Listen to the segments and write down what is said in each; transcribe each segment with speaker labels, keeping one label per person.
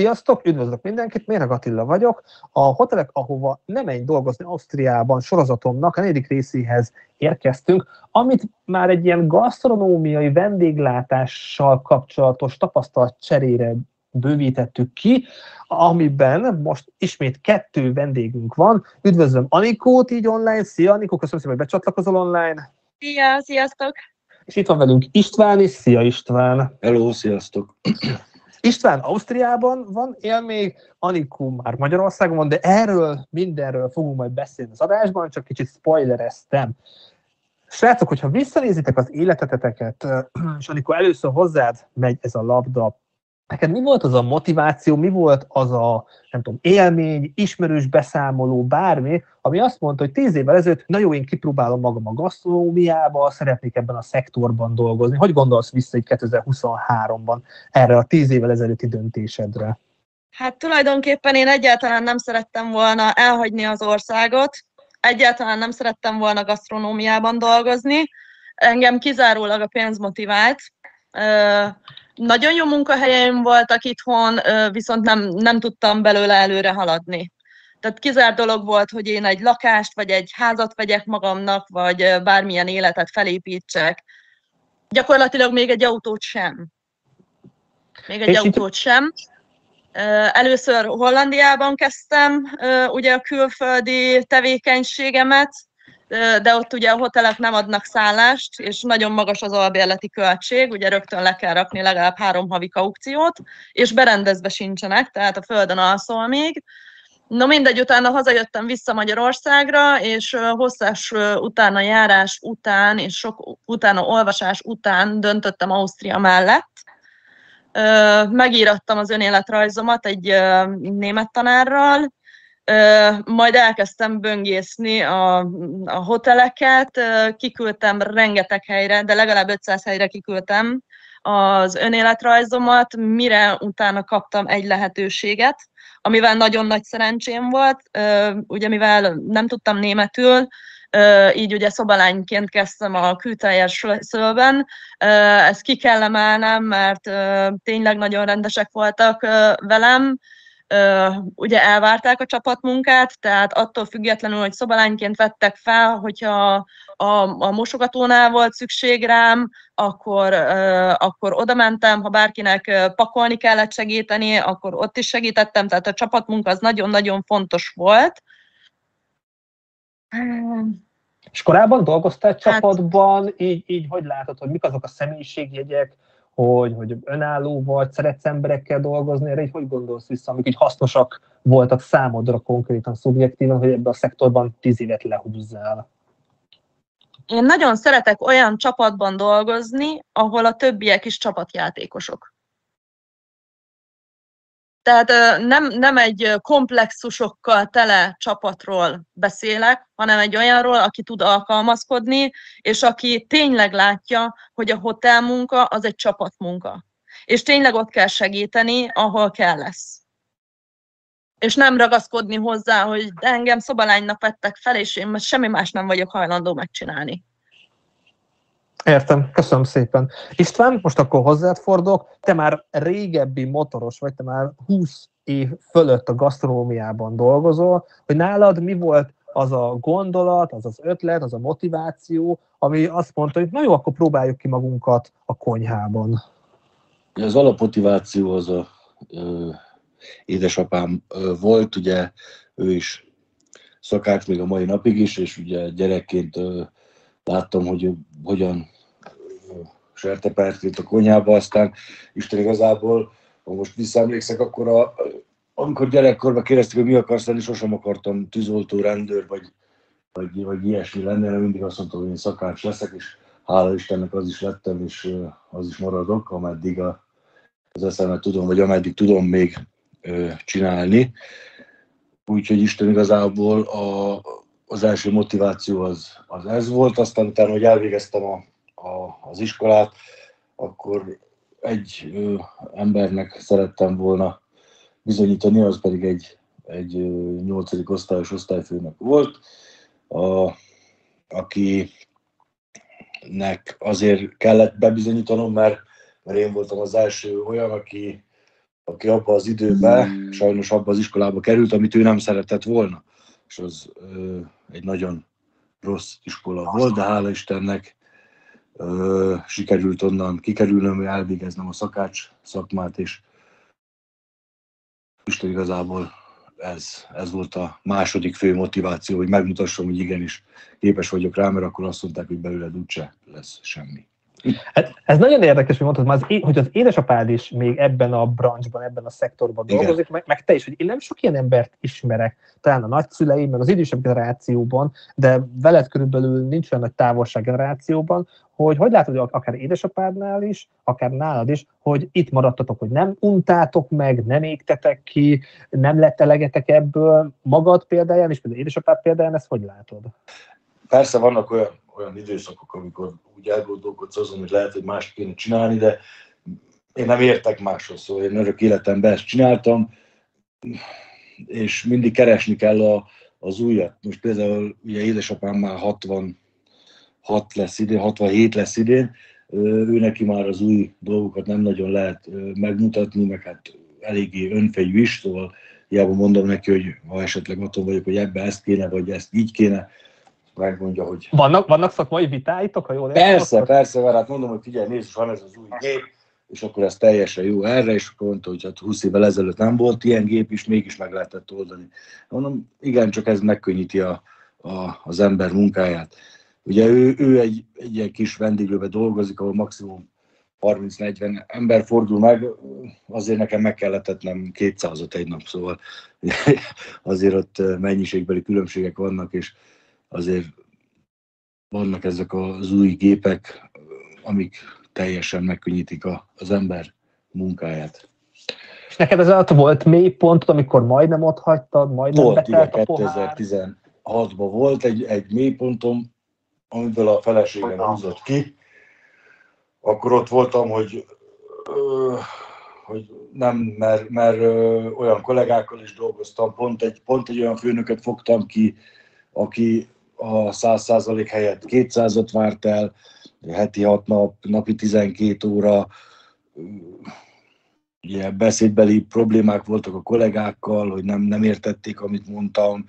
Speaker 1: Sziasztok, üdvözlök mindenkit, Méreg Attila vagyok. A hotelek, ahova nem menj dolgozni Ausztriában sorozatomnak a negyedik részéhez érkeztünk, amit már egy ilyen gasztronómiai vendéglátással kapcsolatos tapasztalat cserére bővítettük ki, amiben most ismét kettő vendégünk van. Üdvözlöm Anikót így online. Szia Anikó, köszönöm szépen, hogy becsatlakozol online.
Speaker 2: Szia, sziasztok!
Speaker 1: És itt van velünk István is. Szia István!
Speaker 3: Hello, sziasztok!
Speaker 1: István Ausztriában van, él még, Anikó már Magyarországon van, de erről, mindenről fogunk majd beszélni az adásban, csak kicsit spoilereztem. Srácok, hogyha visszanézitek az életeteteket, és amikor először hozzád megy ez a labda, Neked mi volt az a motiváció, mi volt az a, nem tudom, élmény, ismerős beszámoló, bármi, ami azt mondta, hogy tíz évvel ezelőtt, na jó, én kipróbálom magam a gasztronómiába, szeretnék ebben a szektorban dolgozni. Hogy gondolsz vissza egy 2023-ban erre a tíz évvel ezelőtti döntésedre?
Speaker 2: Hát tulajdonképpen én egyáltalán nem szerettem volna elhagyni az országot, egyáltalán nem szerettem volna gasztronómiában dolgozni, engem kizárólag a pénz motivált, nagyon jó munkahelyeim voltak itthon, viszont nem, nem tudtam belőle előre haladni. Tehát kizárt dolog volt, hogy én egy lakást, vagy egy házat vegyek magamnak, vagy bármilyen életet felépítsek. Gyakorlatilag még egy autót sem. Még egy És autót sem. Először Hollandiában kezdtem ugye a külföldi tevékenységemet, de ott ugye a hotelek nem adnak szállást, és nagyon magas az albérleti költség, ugye rögtön le kell rakni legalább három havi kaukciót, és berendezve sincsenek, tehát a földön alszol még. No mindegy, utána hazajöttem vissza Magyarországra, és hosszás utána járás után, és sok utána olvasás után döntöttem Ausztria mellett. Megírattam az önéletrajzomat egy német tanárral, majd elkezdtem böngészni a, a hoteleket, kiküldtem rengeteg helyre, de legalább 500 helyre kiküldtem az önéletrajzomat, mire utána kaptam egy lehetőséget, amivel nagyon nagy szerencsém volt, ugye mivel nem tudtam németül, így ugye szobalányként kezdtem a külteljes szölben. Ezt ki kell emelnem, mert tényleg nagyon rendesek voltak velem, ugye elvárták a csapatmunkát, tehát attól függetlenül, hogy szobalányként vettek fel, hogyha a, a mosogatónál volt szükség rám, akkor, akkor oda mentem, ha bárkinek pakolni kellett segíteni, akkor ott is segítettem, tehát a csapatmunka az nagyon-nagyon fontos volt.
Speaker 1: És korábban dolgoztál hát, csapatban, így, így hogy látod, hogy mik azok a személyiségjegyek, hogy, hogy önálló vagy, szeretsz emberekkel dolgozni, erre így hogy gondolsz vissza, amik így hasznosak voltak számodra konkrétan, szubjektíven, hogy ebbe a szektorban tíz évet lehúzzál?
Speaker 2: Én nagyon szeretek olyan csapatban dolgozni, ahol a többiek is csapatjátékosok. Tehát nem, nem egy komplexusokkal tele csapatról beszélek, hanem egy olyanról, aki tud alkalmazkodni, és aki tényleg látja, hogy a hotelmunka az egy csapatmunka. És tényleg ott kell segíteni, ahol kell lesz. És nem ragaszkodni hozzá, hogy engem szobalánynak vettek fel, és én semmi más nem vagyok hajlandó megcsinálni.
Speaker 1: Értem, köszönöm szépen. István, most akkor hozzád fordulok. Te már régebbi motoros vagy, te már 20 év fölött a gasztronómiában dolgozol, hogy nálad mi volt az a gondolat, az az ötlet, az a motiváció, ami azt mondta, hogy na jó, akkor próbáljuk ki magunkat a konyhában.
Speaker 3: Az alapmotiváció az a ö, édesapám ö, volt, ugye ő is szakács még a mai napig is, és ugye gyerekként ö, láttam, hogy hogyan sertepert a konyhába, aztán Isten igazából, ha most visszaemlékszek, akkor a, amikor gyerekkorban kérdeztük, hogy mi akarsz lenni, sosem akartam tűzoltó, rendőr, vagy, vagy, vagy ilyesmi lenni, hanem mindig azt mondtam, hogy én szakács leszek, és hála Istennek az is lettem, és az is maradok, ameddig a, az eszemet tudom, vagy ameddig tudom még ö, csinálni. Úgyhogy Isten igazából a, az első motiváció az, az ez volt, aztán utána, hogy elvégeztem a, a, az iskolát, akkor egy ö, embernek szerettem volna bizonyítani, az pedig egy, egy nyolcadik osztályos osztályfőnök volt, a, akinek azért kellett bebizonyítanom, mert, mert én voltam az első olyan, aki aki abba az időbe, sajnos abba az iskolába került, amit ő nem szeretett volna. És az ö, egy nagyon rossz iskola volt, de hála Istennek ö, sikerült onnan kikerülnöm, elvégeznem a szakács szakmát, és Isten igazából ez, ez volt a második fő motiváció, hogy megmutassam, hogy igenis képes vagyok rá, mert akkor azt mondták, hogy belőled úgyse lesz semmi.
Speaker 1: Ez, ez nagyon érdekes, hogy mondtad, az, hogy az édesapád is még ebben a branchban, ebben a szektorban Igen. dolgozik, meg, meg te is, hogy én nem sok ilyen embert ismerek, talán a nagyszüleim, meg az idősebb generációban, de veled körülbelül nincs olyan nagy távolság generációban, hogy hogy látod, hogy akár édesapádnál is, akár nálad is, hogy itt maradtatok, hogy nem untátok meg, nem égtetek ki, nem lett elegetek ebből, magad példáján, és például édesapád példáján, ezt hogy látod?
Speaker 3: Persze vannak olyan, olyan időszakok, amikor úgy elgondolkodsz azon, hogy lehet, hogy más kéne csinálni, de én nem értek máshoz, szóval én örök életemben ezt csináltam, és mindig keresni kell a, az újat. Most például ugye édesapám már 66 lesz idén, 67 lesz idén, ő neki már az új dolgokat nem nagyon lehet megmutatni, meg hát eléggé önfejű is, szóval hiába mondom neki, hogy ha esetleg attól vagyok, hogy ebbe ezt kéne, vagy ezt így kéne, megmondja, hogy...
Speaker 1: Vannak, vannak szakmai vitáitok, ha jól
Speaker 3: értem? Persze, persze, mert hát mondom, hogy figyelj, nézd, van ez az új gép, és akkor ez teljesen jó erre, és akkor mondta, hogy hát 20 évvel ezelőtt nem volt ilyen gép, és mégis meg lehetett oldani. Mondom, igen, csak ez megkönnyíti a, a, az ember munkáját. Ugye ő, ő egy, egy ilyen kis vendéglőbe dolgozik, ahol maximum 30-40 ember fordul meg, azért nekem meg kellett tetnem 200-ot egy nap, szóval azért ott mennyiségbeli különbségek vannak, és azért vannak ezek az új gépek, amik teljesen megkönnyítik a, az ember munkáját.
Speaker 1: És neked ez alatt volt mély pont, amikor majdnem ott hagytad, majdnem
Speaker 3: volt, igen, 2016-ban volt egy, egy mélypontom, amiből a feleségem húzott ki. Akkor ott voltam, hogy, hogy nem, mert, mert olyan kollégákkal is dolgoztam, pont egy, pont egy olyan főnöket fogtam ki, aki a 100% helyett 200-ot várt el, heti 6 nap, napi 12 óra, ugye beszédbeli problémák voltak a kollégákkal, hogy nem, nem értették, amit mondtam,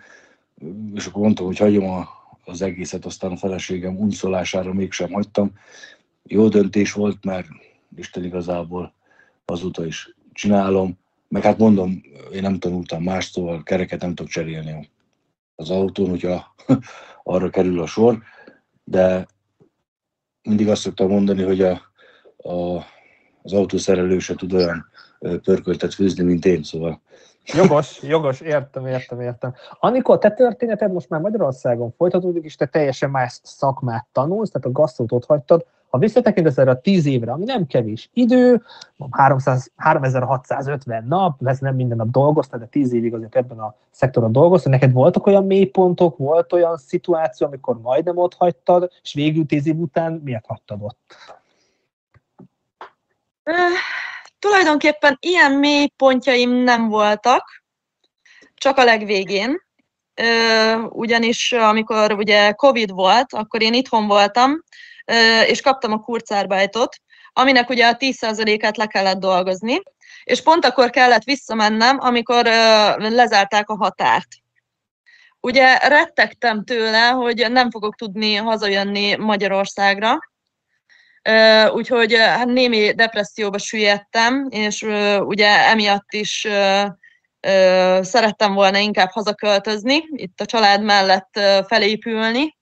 Speaker 3: és akkor mondtam, hogy hagyom a, az egészet, aztán a feleségem unszolására mégsem hagytam. Jó döntés volt, mert Isten igazából azóta is csinálom, meg hát mondom, én nem tanultam más, szóval kereket nem tudok cserélni az autón, hogyha arra kerül a sor, de mindig azt szoktam mondani, hogy a, a, az autószerelő se tud olyan pörköltet főzni, mint én, szóval.
Speaker 1: Jogos, jogos, értem, értem, értem. Amikor te történeted most már Magyarországon folytatódik, és te teljesen más szakmát tanulsz, tehát a gasztót ott hagytad, ha visszatekintesz erre a 10 évre, ami nem kevés idő, 300, 3650 nap, ez nem minden nap dolgoztál, de 10 évig azért ebben a szektorban dolgoztál, neked voltak olyan mélypontok, volt olyan szituáció, amikor majdnem ott hagytad, és végül 10 év után miért hagytad ott?
Speaker 2: Tulajdonképpen ilyen mélypontjaim nem voltak, csak a legvégén. Ugyanis amikor ugye Covid volt, akkor én itthon voltam, és kaptam a kurzárbájtot, aminek ugye a 10%-át le kellett dolgozni, és pont akkor kellett visszamennem, amikor lezárták a határt. Ugye rettegtem tőle, hogy nem fogok tudni hazajönni Magyarországra, úgyhogy hát némi depresszióba süllyedtem, és ugye emiatt is szerettem volna inkább hazaköltözni, itt a család mellett felépülni,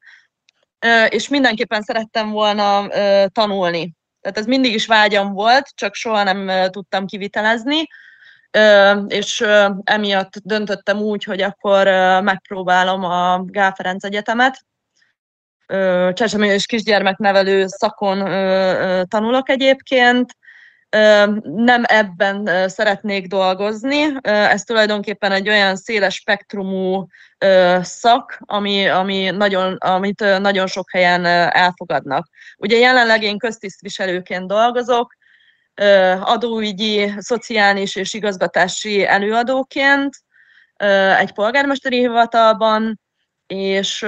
Speaker 2: és mindenképpen szerettem volna tanulni. Tehát ez mindig is vágyam volt, csak soha nem tudtam kivitelezni, és emiatt döntöttem úgy, hogy akkor megpróbálom a Gál Ferenc Egyetemet. Csecsemő és kisgyermeknevelő szakon tanulok egyébként, nem ebben szeretnék dolgozni. Ez tulajdonképpen egy olyan széles spektrumú szak, ami, ami nagyon, amit nagyon sok helyen elfogadnak. Ugye jelenleg én köztisztviselőként dolgozok, adóügyi, szociális és igazgatási előadóként egy polgármesteri hivatalban, és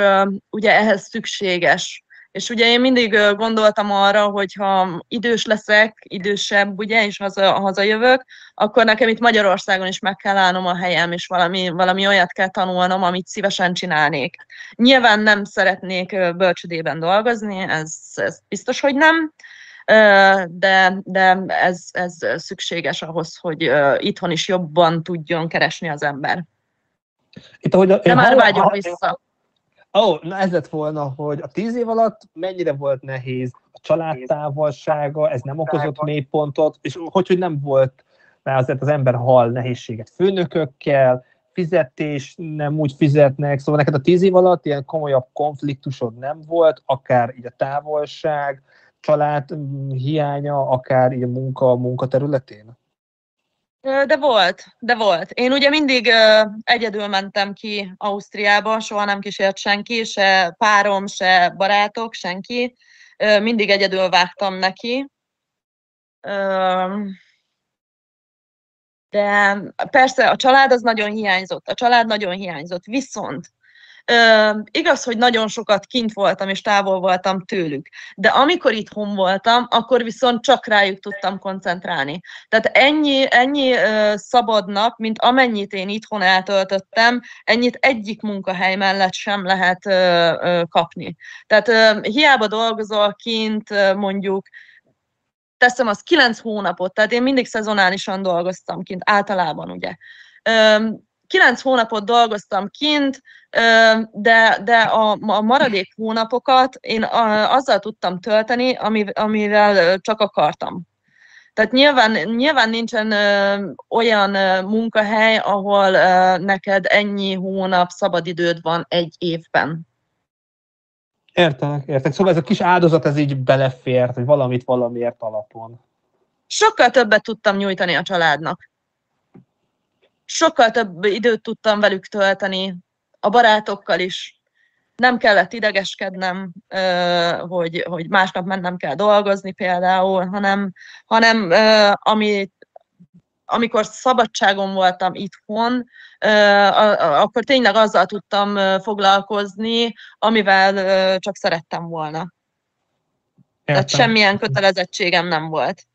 Speaker 2: ugye ehhez szükséges És ugye én mindig gondoltam arra, hogy ha idős leszek, idősebb, ugye, és haza, hazajövök, akkor nekem itt Magyarországon is meg kell állnom a helyem, és valami, valami olyat kell tanulnom, amit szívesen csinálnék. Nyilván nem szeretnék bölcsödében dolgozni, ez, ez biztos, hogy nem, de, de ez, ez szükséges ahhoz, hogy itthon is jobban tudjon keresni az ember. Itt, ahogy a, de már vágyok vissza.
Speaker 1: Ó, oh, na ez lett volna, hogy a tíz év alatt mennyire volt nehéz a családtávolsága, ez nem okozott mélypontot, és hogy, hogy nem volt, mert azért az ember hal nehézséget főnökökkel, fizetés nem úgy fizetnek, szóval neked a tíz év alatt ilyen komolyabb konfliktusod nem volt, akár így a távolság, család mm, hiánya, akár így a munka, munka területén?
Speaker 2: De volt, de volt. Én ugye mindig egyedül mentem ki Ausztriába, soha nem kísért senki, se párom, se barátok, senki. Mindig egyedül vágtam neki. De persze a család az nagyon hiányzott, a család nagyon hiányzott, viszont igaz, hogy nagyon sokat kint voltam és távol voltam tőlük, de amikor itthon voltam, akkor viszont csak rájuk tudtam koncentrálni. Tehát ennyi, ennyi uh, szabad nap, mint amennyit én itthon eltöltöttem, ennyit egyik munkahely mellett sem lehet uh, uh, kapni. Tehát uh, hiába dolgozol kint, uh, mondjuk teszem az kilenc hónapot, tehát én mindig szezonálisan dolgoztam kint, általában ugye kilenc hónapot dolgoztam kint, de, de a, a maradék hónapokat én azzal tudtam tölteni, amivel csak akartam. Tehát nyilván, nyilván nincsen ö, olyan ö, munkahely, ahol ö, neked ennyi hónap szabadidőd van egy évben.
Speaker 1: Értek, értek. Szóval ez a kis áldozat, ez így belefért, hogy valamit valamiért alapon.
Speaker 2: Sokkal többet tudtam nyújtani a családnak sokkal több időt tudtam velük tölteni, a barátokkal is. Nem kellett idegeskednem, hogy, hogy másnap mennem kell dolgozni például, hanem, hanem ami, amikor szabadságon voltam itthon, akkor tényleg azzal tudtam foglalkozni, amivel csak szerettem volna. Értem. Tehát semmilyen kötelezettségem nem volt.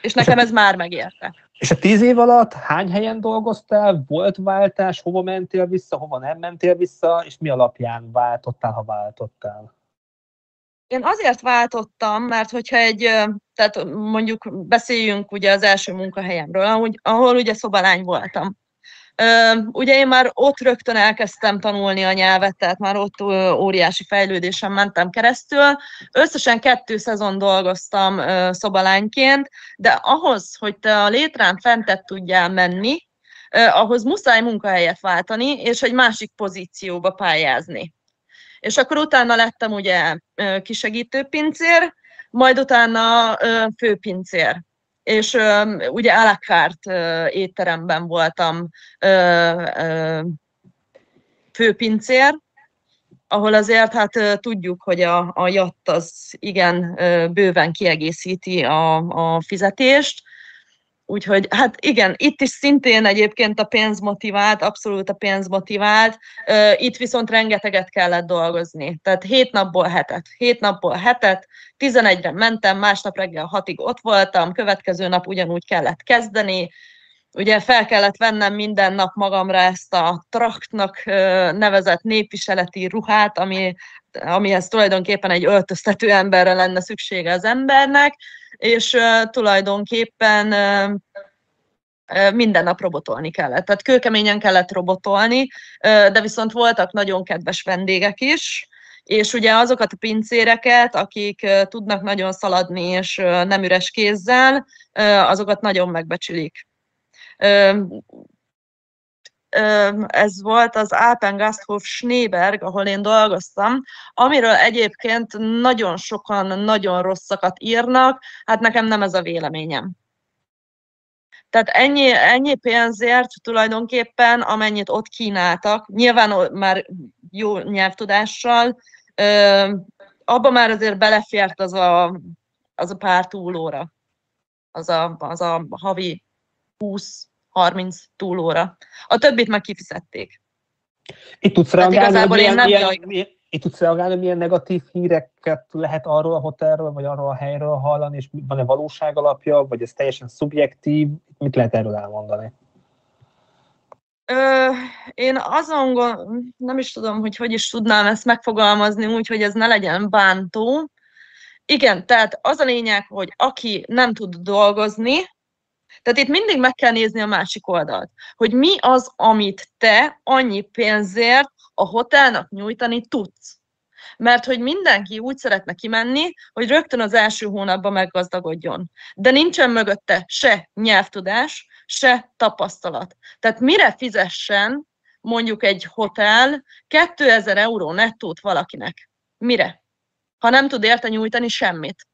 Speaker 2: És nekem ez már megérte.
Speaker 1: És a tíz év alatt hány helyen dolgoztál, volt váltás, hova mentél vissza, hova nem mentél vissza, és mi alapján váltottál, ha váltottál?
Speaker 2: Én azért váltottam, mert hogyha egy, tehát mondjuk beszéljünk ugye az első munkahelyemről, ahol, ugye szobalány voltam. Ugye én már ott rögtön elkezdtem tanulni a nyelvet, tehát már ott óriási fejlődésen mentem keresztül. Összesen kettő szezon dolgoztam szobalányként, de ahhoz, hogy te a létrán fentett tudjál menni, ahhoz muszáj munkahelyet váltani, és egy másik pozícióba pályázni. És akkor utána lettem ugye kisegítő pincér, majd utána főpincér és uh, ugye a la carte uh, étteremben voltam uh, főpincér, ahol azért hát tudjuk, hogy a, a jatt az igen bőven kiegészíti a, a fizetést, Úgyhogy hát igen, itt is szintén egyébként a pénz motivált, abszolút a pénz motivált, itt viszont rengeteget kellett dolgozni. Tehát hét napból hetet, hét napból hetet, tizenegyre mentem, másnap reggel hatig ott voltam, következő nap ugyanúgy kellett kezdeni, ugye fel kellett vennem minden nap magamra ezt a traktnak nevezett népviseleti ruhát, ami, amihez tulajdonképpen egy öltöztető emberre lenne szüksége az embernek, és tulajdonképpen minden nap robotolni kellett. Tehát kőkeményen kellett robotolni, de viszont voltak nagyon kedves vendégek is, és ugye azokat a pincéreket, akik tudnak nagyon szaladni, és nem üres kézzel, azokat nagyon megbecsülik ez volt az Alpengasthof Schneeberg, ahol én dolgoztam, amiről egyébként nagyon sokan nagyon rosszakat írnak, hát nekem nem ez a véleményem. Tehát ennyi, ennyi pénzért tulajdonképpen, amennyit ott kínáltak, nyilván már jó nyelvtudással, abba már azért belefért az a, az a pár túlóra, az a, az a havi 20 30 túlóra. A többit meg kifizették.
Speaker 1: Itt tudsz reagálni, hogy milyen, milyen, milyen, itt tudsz reagálni, milyen negatív híreket lehet arról a hotelről, vagy arról a helyről hallani, és van-e valóság alapja, vagy ez teljesen szubjektív? Mit lehet erről elmondani?
Speaker 2: Ö, én azon gond, nem is tudom, hogy hogy is tudnám ezt megfogalmazni úgy, hogy ez ne legyen bántó. Igen, tehát az a lényeg, hogy aki nem tud dolgozni, tehát itt mindig meg kell nézni a másik oldalt, hogy mi az, amit te annyi pénzért a hotelnak nyújtani tudsz. Mert hogy mindenki úgy szeretne kimenni, hogy rögtön az első hónapban meggazdagodjon. De nincsen mögötte se nyelvtudás, se tapasztalat. Tehát mire fizessen mondjuk egy hotel 2000 euró nettót valakinek? Mire? Ha nem tud érte nyújtani semmit.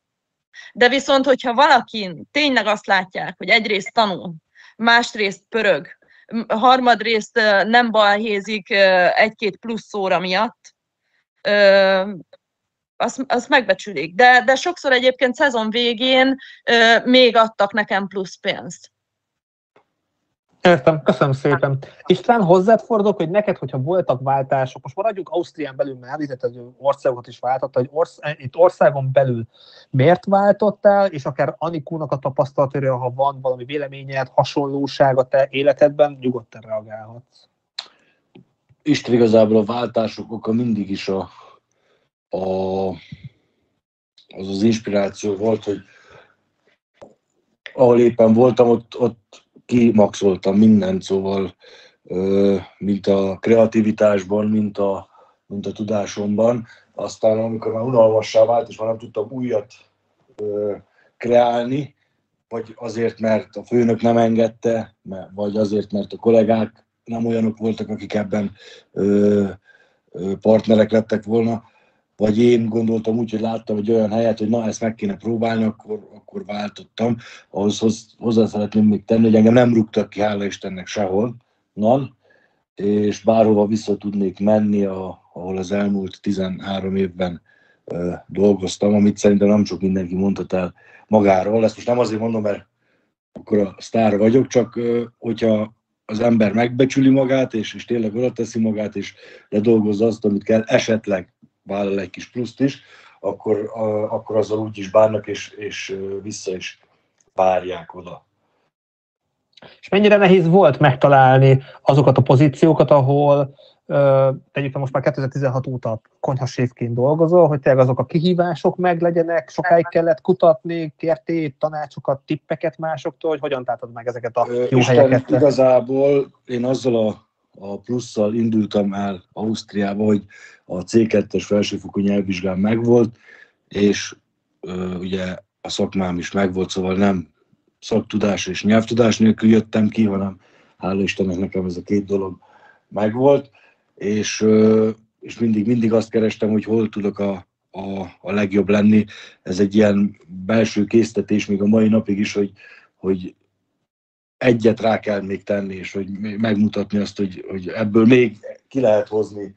Speaker 2: De viszont, hogyha valaki tényleg azt látják, hogy egyrészt tanul, másrészt pörög, harmadrészt nem balhézik egy-két plusz szóra miatt, azt, azt megbecsülik. De, de sokszor egyébként szezon végén még adtak nekem plusz pénzt.
Speaker 1: Értem, köszönöm szépen. István, hozzád fordulok, hogy neked, hogyha voltak váltások, most maradjunk Ausztrián belül, mert említetted, hogy országokat is váltotta, hogy orsz, itt országon belül miért váltottál, és akár Anikónak a tapasztalatára, ha van valami véleményed, hasonlóság a te életedben, nyugodtan reagálhatsz.
Speaker 3: Isten igazából a váltások oka mindig is a, a, az az inspiráció volt, hogy ahol éppen voltam, ott, ott kimaxoltam mindent, szóval mint a kreativitásban, mint a, mint a tudásomban. Aztán amikor már unalmassá vált, és már nem tudtam újat kreálni, vagy azért, mert a főnök nem engedte, vagy azért, mert a kollégák nem olyanok voltak, akik ebben partnerek lettek volna, vagy én gondoltam úgy, hogy láttam egy olyan helyet, hogy na, ezt meg kéne próbálni, akkor, akkor váltottam. Ahhoz hoz, hozzá szeretném még tenni, hogy engem nem rúgtak ki, hála Istennek sehol, nan, és bárhova vissza tudnék menni, a, ahol az elmúlt 13 évben ö, dolgoztam, amit szerintem nem sok mindenki mondhat el magáról. Ezt most nem azért mondom, mert akkor a sztár vagyok, csak ö, hogyha az ember megbecsüli magát, és, és tényleg oda teszi magát, és ledolgozza azt, amit kell, esetleg vállal egy kis pluszt is, akkor, a, akkor azzal úgy is bánnak, és, és vissza is várják oda.
Speaker 1: És mennyire nehéz volt megtalálni azokat a pozíciókat, ahol tegyük most már 2016 óta konyhaséfként dolgozol, hogy tényleg azok a kihívások meg legyenek, sokáig kellett kutatni, kértél tanácsokat, tippeket másoktól, hogy hogyan táltad meg ezeket a jó Isten, helyeket?
Speaker 3: Igazából én azzal a, a plusszal indultam el Ausztriába, hogy a C2-es felsőfokú nyelvvizsgám megvolt, és ö, ugye a szakmám is megvolt, szóval nem szaktudás és nyelvtudás nélkül jöttem ki, hanem hála Istennek nekem ez a két dolog megvolt, és, ö, és mindig, mindig azt kerestem, hogy hol tudok a, a, a legjobb lenni. Ez egy ilyen belső késztetés még a mai napig is, hogy, hogy egyet rá kell még tenni, és hogy megmutatni azt, hogy, hogy ebből még ki lehet hozni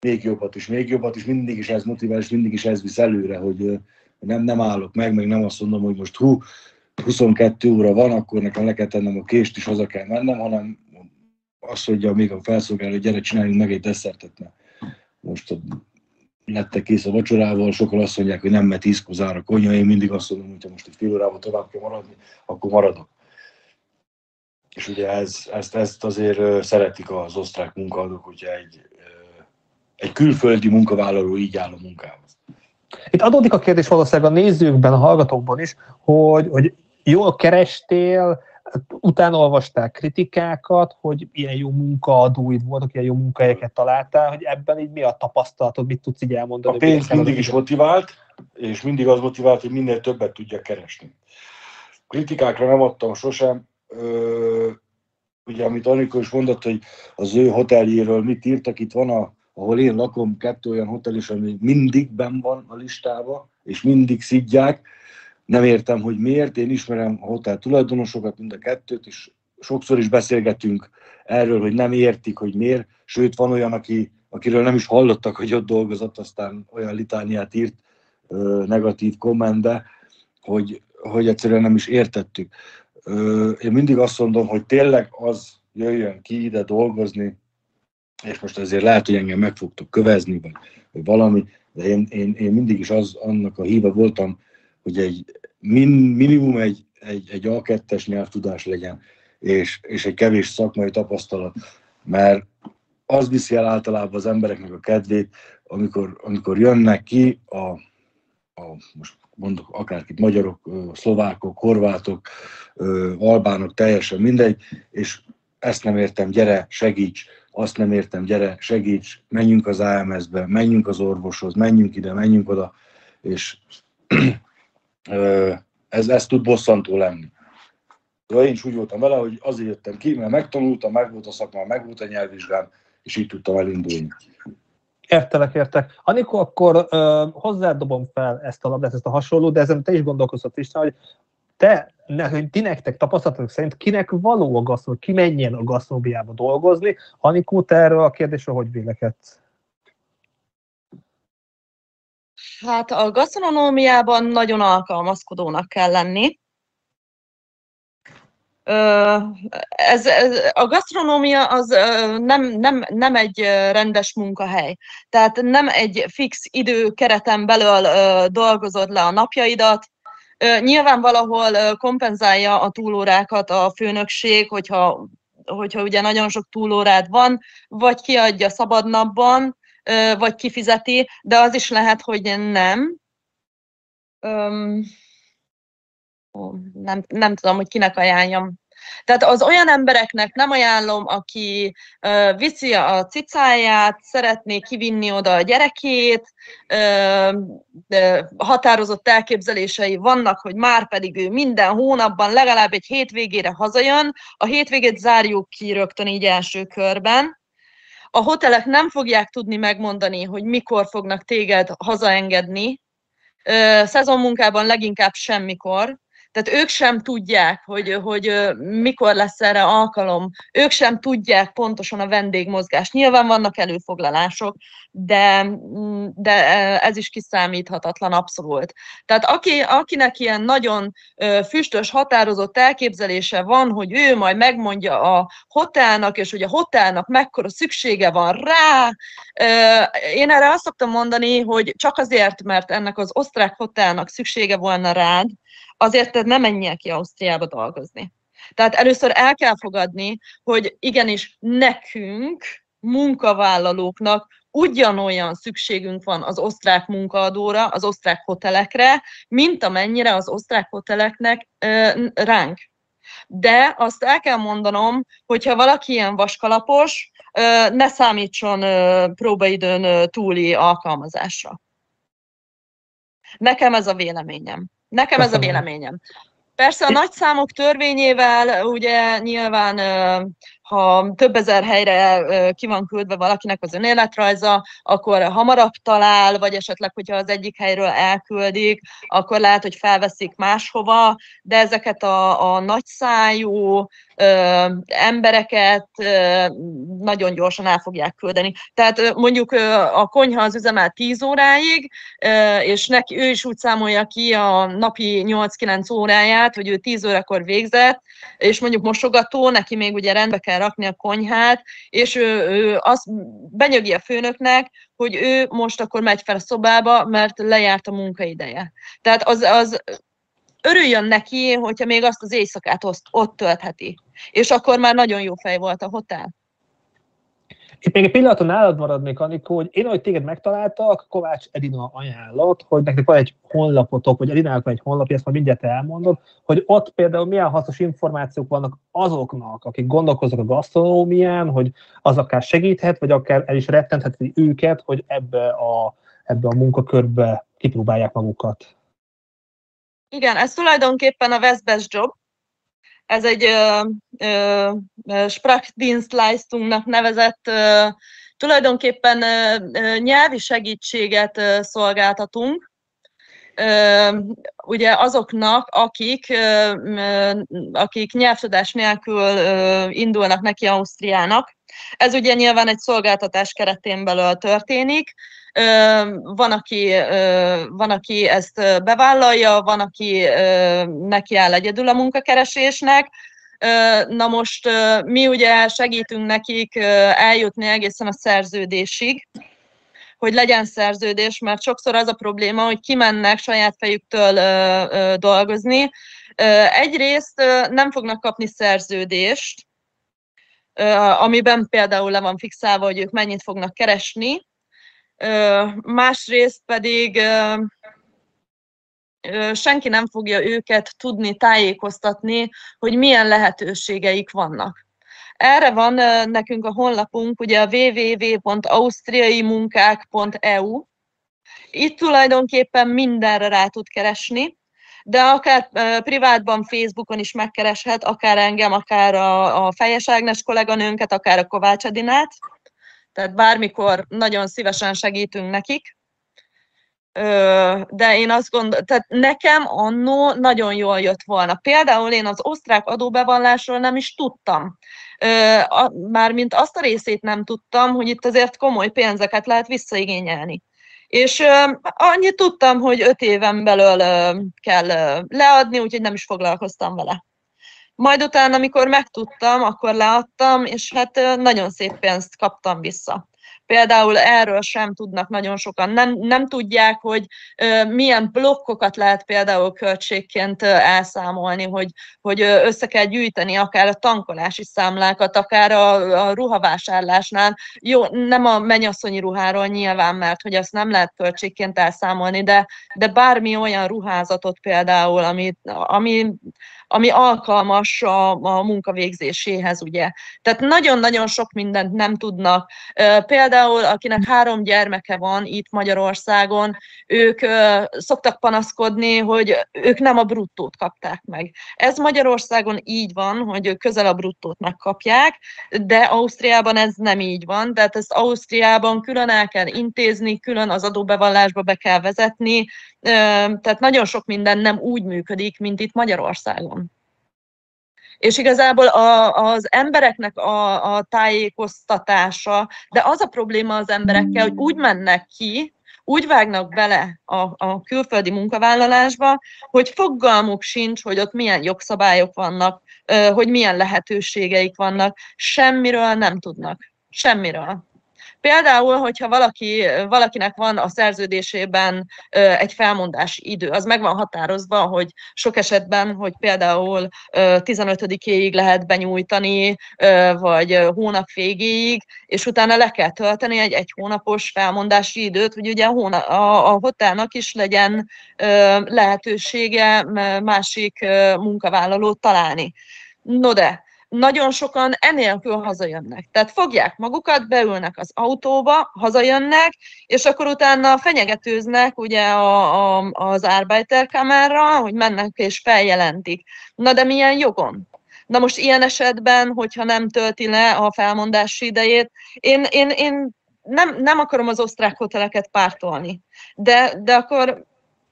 Speaker 3: még jobbat is, még jobbat is, mindig is ez motivál, és mindig is ez visz előre, hogy nem, nem állok meg, meg nem azt mondom, hogy most hú, 22 óra van, akkor nekem le kell tennem a kést, és haza kell mennem, hanem azt mondja még a felszolgáló, hogy gyere, csináljunk meg egy desszertet, mert most lettek kész a vacsorával, sokan azt mondják, hogy nem, mert tízkor a konyha, én mindig azt mondom, hogy ha most egy fél órával tovább kell maradni, akkor maradok. És ugye ez, ezt, ezt azért szeretik az osztrák munkaadók, hogyha egy egy külföldi munkavállaló így áll a munkához.
Speaker 1: Itt adódik a kérdés valószínűleg a nézőkben, a hallgatókban is, hogy, hogy jól kerestél, utána olvastál kritikákat, hogy ilyen jó munkaadóid voltak, ilyen jó munkahelyeket találtál, hogy ebben így mi a tapasztalatod, mit tudsz így elmondani?
Speaker 3: A pénz mindig is motivált, és mindig az motivált, hogy minél többet tudja keresni. Kritikákra nem adtam sosem, ö, ugye amit Anikó is mondott, hogy az ő hoteljéről mit írtak, itt van a ahol én lakom, kettő olyan hotel is, ami mindig ben van a listába, és mindig szidják. Nem értem, hogy miért. Én ismerem a hotel tulajdonosokat, mind a kettőt, és sokszor is beszélgetünk erről, hogy nem értik, hogy miért. Sőt, van olyan, aki, akiről nem is hallottak, hogy ott dolgozott, aztán olyan litániát írt negatív kommentbe, hogy, hogy egyszerűen nem is értettük. Én mindig azt mondom, hogy tényleg az jöjjön ki ide dolgozni, és most azért lehet, hogy engem meg fogtok kövezni, vagy, vagy valami, de én, én, én mindig is az, annak a híve voltam, hogy egy min, minimum egy, egy, egy A2-es nyelvtudás legyen, és, és egy kevés szakmai tapasztalat, mert az viszi el általában az embereknek a kedvét, amikor, amikor jönnek ki a, a most mondok akárkit, magyarok, szlovákok, horvátok, albánok, teljesen mindegy, és ezt nem értem, gyere, segíts, azt nem értem, gyere, segíts, menjünk az AMS-be, menjünk az orvoshoz, menjünk ide, menjünk oda, és ez, ez tud bosszantó lenni. De én is úgy voltam vele, hogy azért jöttem ki, mert megtanultam, meg volt a szakma, meg volt a nyelvvizsgám, és így tudtam elindulni.
Speaker 1: Értelek, értek. Anikó, akkor ö, hozzáadobom fel ezt a labdát, ezt a hasonlót, de ezen te is gondolkozhat is, hogy te, ne, hogy ti nektek tapasztalatok szerint kinek való a gasztró, ki menjen a gasztróbiába dolgozni. Anikó, te erről a kérdésről hogy vélekedsz?
Speaker 2: Hát a gasztronómiában nagyon alkalmazkodónak kell lenni. Ez, ez, a gasztronómia az nem, nem, nem egy rendes munkahely. Tehát nem egy fix idő kereten belül dolgozod le a napjaidat. Nyilván valahol kompenzálja a túlórákat a főnökség, hogyha, hogyha ugye nagyon sok túlórád van, vagy kiadja szabadnapban, vagy kifizeti, de az is lehet, hogy nem. Nem, nem tudom, hogy kinek ajánljam. Tehát az olyan embereknek nem ajánlom, aki uh, viszi a cicáját, szeretné kivinni oda a gyerekét, uh, uh, határozott elképzelései vannak, hogy már pedig ő minden hónapban legalább egy hétvégére hazajön, a hétvégét zárjuk ki rögtön így első körben, a hotelek nem fogják tudni megmondani, hogy mikor fognak téged hazaengedni, szezonmunkában leginkább semmikor, tehát ők sem tudják, hogy, hogy mikor lesz erre alkalom, ők sem tudják pontosan a vendégmozgást. Nyilván vannak előfoglalások, de, mm, de ez is kiszámíthatatlan abszolút. Tehát aki, akinek ilyen nagyon füstös, határozott elképzelése van, hogy ő majd megmondja a hotelnak, és hogy a hotelnak mekkora szüksége van rá, én erre azt szoktam mondani, hogy csak azért, mert ennek az osztrák hotelnak szüksége volna rád, azért te nem menjél ki Ausztriába dolgozni. Tehát először el kell fogadni, hogy igenis nekünk, munkavállalóknak ugyanolyan szükségünk van az osztrák munkaadóra, az osztrák hotelekre, mint amennyire az osztrák hoteleknek ránk. De azt el kell mondanom, hogyha valaki ilyen vaskalapos, ne számítson próbaidőn túli alkalmazásra. Nekem ez a véleményem. Nekem ez a véleményem. Persze a nagy számok törvényével ugye nyilván ha több ezer helyre ki van küldve valakinek az önéletrajza, akkor hamarabb talál, vagy esetleg, hogyha az egyik helyről elküldik, akkor lehet, hogy felveszik máshova, de ezeket a, a nagyszájú ö, embereket ö, nagyon gyorsan el fogják küldeni. Tehát mondjuk a konyha az üzemel 10 óráig, ö, és neki, ő is úgy számolja ki a napi 8-9 óráját, hogy ő 10 órakor végzett, és mondjuk mosogató, neki még ugye rendbe kell rakni a konyhát, és ő, ő azt benyögi a főnöknek, hogy ő most akkor megy fel a szobába, mert lejárt a munkaideje. Tehát az, az örüljön neki, hogyha még azt az éjszakát ott, ott töltheti. És akkor már nagyon jó fej volt a hotel.
Speaker 1: Itt még egy pillanaton nálad maradnék, Anikó, hogy én, ahogy téged megtaláltak, Kovács Edina ajánlott, hogy nektek van egy honlapotok, vagy Edinának van egy honlapja, ezt majd mindjárt elmondod, hogy ott például milyen hasznos információk vannak azoknak, akik gondolkoznak a gasztronómián, hogy az akár segíthet, vagy akár el is rettentheti őket, hogy ebbe a, ebbe a munkakörbe kipróbálják magukat.
Speaker 2: Igen, ez tulajdonképpen a Westbest Job, ez egy Sprachdienstleistungnak nevezett tulajdonképpen ö, nyelvi segítséget szolgáltatunk, ugye azoknak, akik, akik nyelvtudás nélkül indulnak neki Ausztriának. Ez ugye nyilván egy szolgáltatás keretén belül történik, van aki, van, aki ezt bevállalja, van, aki neki áll egyedül a munkakeresésnek. Na most mi ugye segítünk nekik eljutni egészen a szerződésig, hogy legyen szerződés, mert sokszor az a probléma, hogy kimennek saját fejüktől dolgozni. Egyrészt nem fognak kapni szerződést, amiben például le van fixálva, hogy ők mennyit fognak keresni, másrészt pedig senki nem fogja őket tudni tájékoztatni, hogy milyen lehetőségeik vannak. Erre van nekünk a honlapunk, ugye a www.ausztriaimunkák.eu. Itt tulajdonképpen mindenre rá tud keresni, de akár privátban, Facebookon is megkereshet, akár engem, akár a, a Fejes Ágnes kolléganőnket, akár a Kovács Edinát. Tehát bármikor nagyon szívesen segítünk nekik. De én azt gondolom, tehát nekem annó nagyon jól jött volna. Például én az osztrák adóbevallásról nem is tudtam. Mármint azt a részét nem tudtam, hogy itt azért komoly pénzeket lehet visszaigényelni. És annyit tudtam, hogy öt éven belül kell leadni, úgyhogy nem is foglalkoztam vele. Majd utána, amikor megtudtam, akkor leadtam, és hát nagyon szép pénzt kaptam vissza. Például erről sem tudnak nagyon sokan. Nem, nem tudják, hogy milyen blokkokat lehet például költségként elszámolni, hogy, hogy össze kell gyűjteni akár a tankolási számlákat, akár a, a ruhavásárlásnál. Jó, nem a mennyasszonyi ruháról nyilván, mert hogy azt nem lehet költségként elszámolni, de, de bármi olyan ruházatot például, ami, ami ami alkalmas a, a munkavégzéséhez, ugye. Tehát nagyon-nagyon sok mindent nem tudnak. Például, akinek három gyermeke van itt Magyarországon, ők szoktak panaszkodni, hogy ők nem a bruttót kapták meg. Ez Magyarországon így van, hogy közel a bruttót megkapják, de Ausztriában ez nem így van, tehát ezt Ausztriában külön el kell intézni, külön az adóbevallásba be kell vezetni, tehát nagyon sok minden nem úgy működik, mint itt Magyarországon. És igazából a, az embereknek a, a tájékoztatása, de az a probléma az emberekkel, hogy úgy mennek ki, úgy vágnak bele a, a külföldi munkavállalásba, hogy fogalmuk sincs, hogy ott milyen jogszabályok vannak, hogy milyen lehetőségeik vannak, semmiről nem tudnak. Semmiről. Például, hogyha valaki, valakinek van a szerződésében egy felmondási idő, az meg van határozva, hogy sok esetben, hogy például 15-éig lehet benyújtani, vagy hónap végéig, és utána le kell tölteni egy egy hónapos felmondási időt, hogy ugye a, a, a hotelnak is legyen lehetősége másik munkavállalót találni. No de, nagyon sokan enélkül hazajönnek. Tehát fogják magukat, beülnek az autóba, hazajönnek, és akkor utána fenyegetőznek ugye a, a, az Arbeiterkammerra, hogy mennek és feljelentik. Na de milyen jogon? Na most ilyen esetben, hogyha nem tölti le a felmondási idejét, én, én, én nem, nem akarom az osztrák hoteleket pártolni, de, de akkor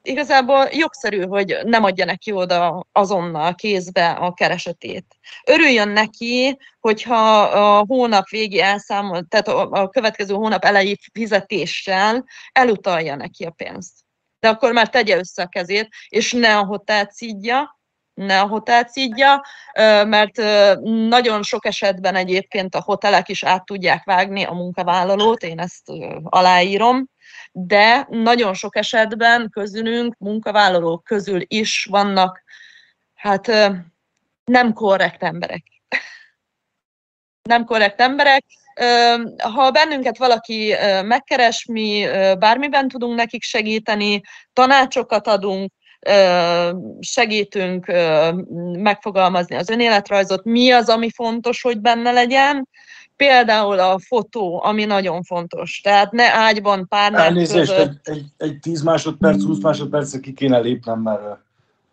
Speaker 2: igazából jogszerű, hogy nem adja neki oda azonnal kézbe a keresetét. Örüljön neki, hogyha a hónap végi elszámol, tehát a következő hónap elejé fizetéssel elutalja neki a pénzt. De akkor már tegye össze a kezét, és ne a hotelt szídja, ne a hotelt szídja, mert nagyon sok esetben egyébként a hotelek is át tudják vágni a munkavállalót, én ezt aláírom, de nagyon sok esetben közülünk, munkavállalók közül is vannak hát nem korrekt emberek. nem korrekt emberek. Ha bennünket valaki megkeres, mi bármiben tudunk nekik segíteni, tanácsokat adunk, segítünk megfogalmazni az önéletrajzot, mi az, ami fontos, hogy benne legyen, Például a fotó, ami nagyon fontos. Tehát ne ágyban párnák
Speaker 3: Elnézést, között. egy, egy, egy 10 másodperc, 20 másodperc ki kéne lépnem, mert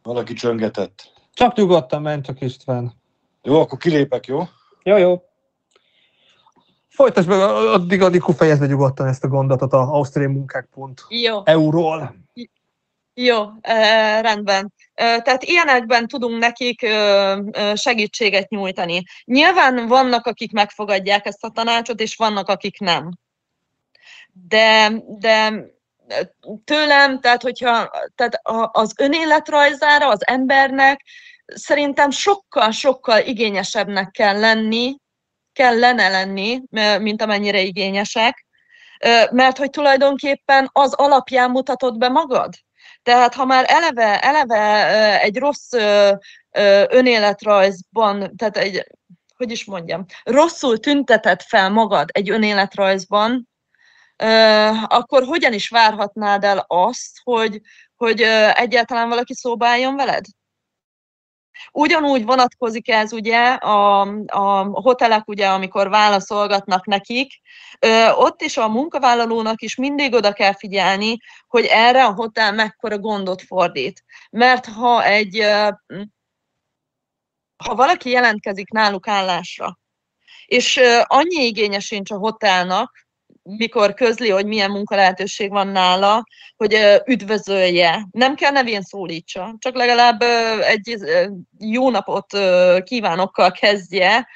Speaker 3: valaki csöngetett.
Speaker 1: Csak nyugodtan menj, csak István.
Speaker 3: Jó, akkor kilépek, jó?
Speaker 1: Jó, jó. Folytasd meg, addig addig fejezd nyugodtan ezt a gondatot a ausztriai munkák.eu-ról.
Speaker 2: Jó, rendben. Tehát ilyenekben tudunk nekik segítséget nyújtani. Nyilván vannak, akik megfogadják ezt a tanácsot, és vannak, akik nem. De, de tőlem, tehát hogyha tehát az önéletrajzára az embernek szerintem sokkal-sokkal igényesebbnek kell lenni, kellene lenni, mint amennyire igényesek, mert hogy tulajdonképpen az alapján mutatod be magad. Tehát ha már eleve, eleve egy rossz önéletrajzban, tehát egy, hogy is mondjam, rosszul tüntetett fel magad egy önéletrajzban, akkor hogyan is várhatnád el azt, hogy, hogy egyáltalán valaki szóba álljon veled? Ugyanúgy vonatkozik ez ugye a, a hotelek, ugye, amikor válaszolgatnak nekik, ott is a munkavállalónak is mindig oda kell figyelni, hogy erre a hotel mekkora gondot fordít. Mert ha egy, ha valaki jelentkezik náluk állásra, és annyi igénye sincs a hotelnak, mikor közli, hogy milyen munkalehetőség van nála, hogy üdvözölje. Nem kell nevén szólítsa, csak legalább egy jó napot kívánokkal kezdje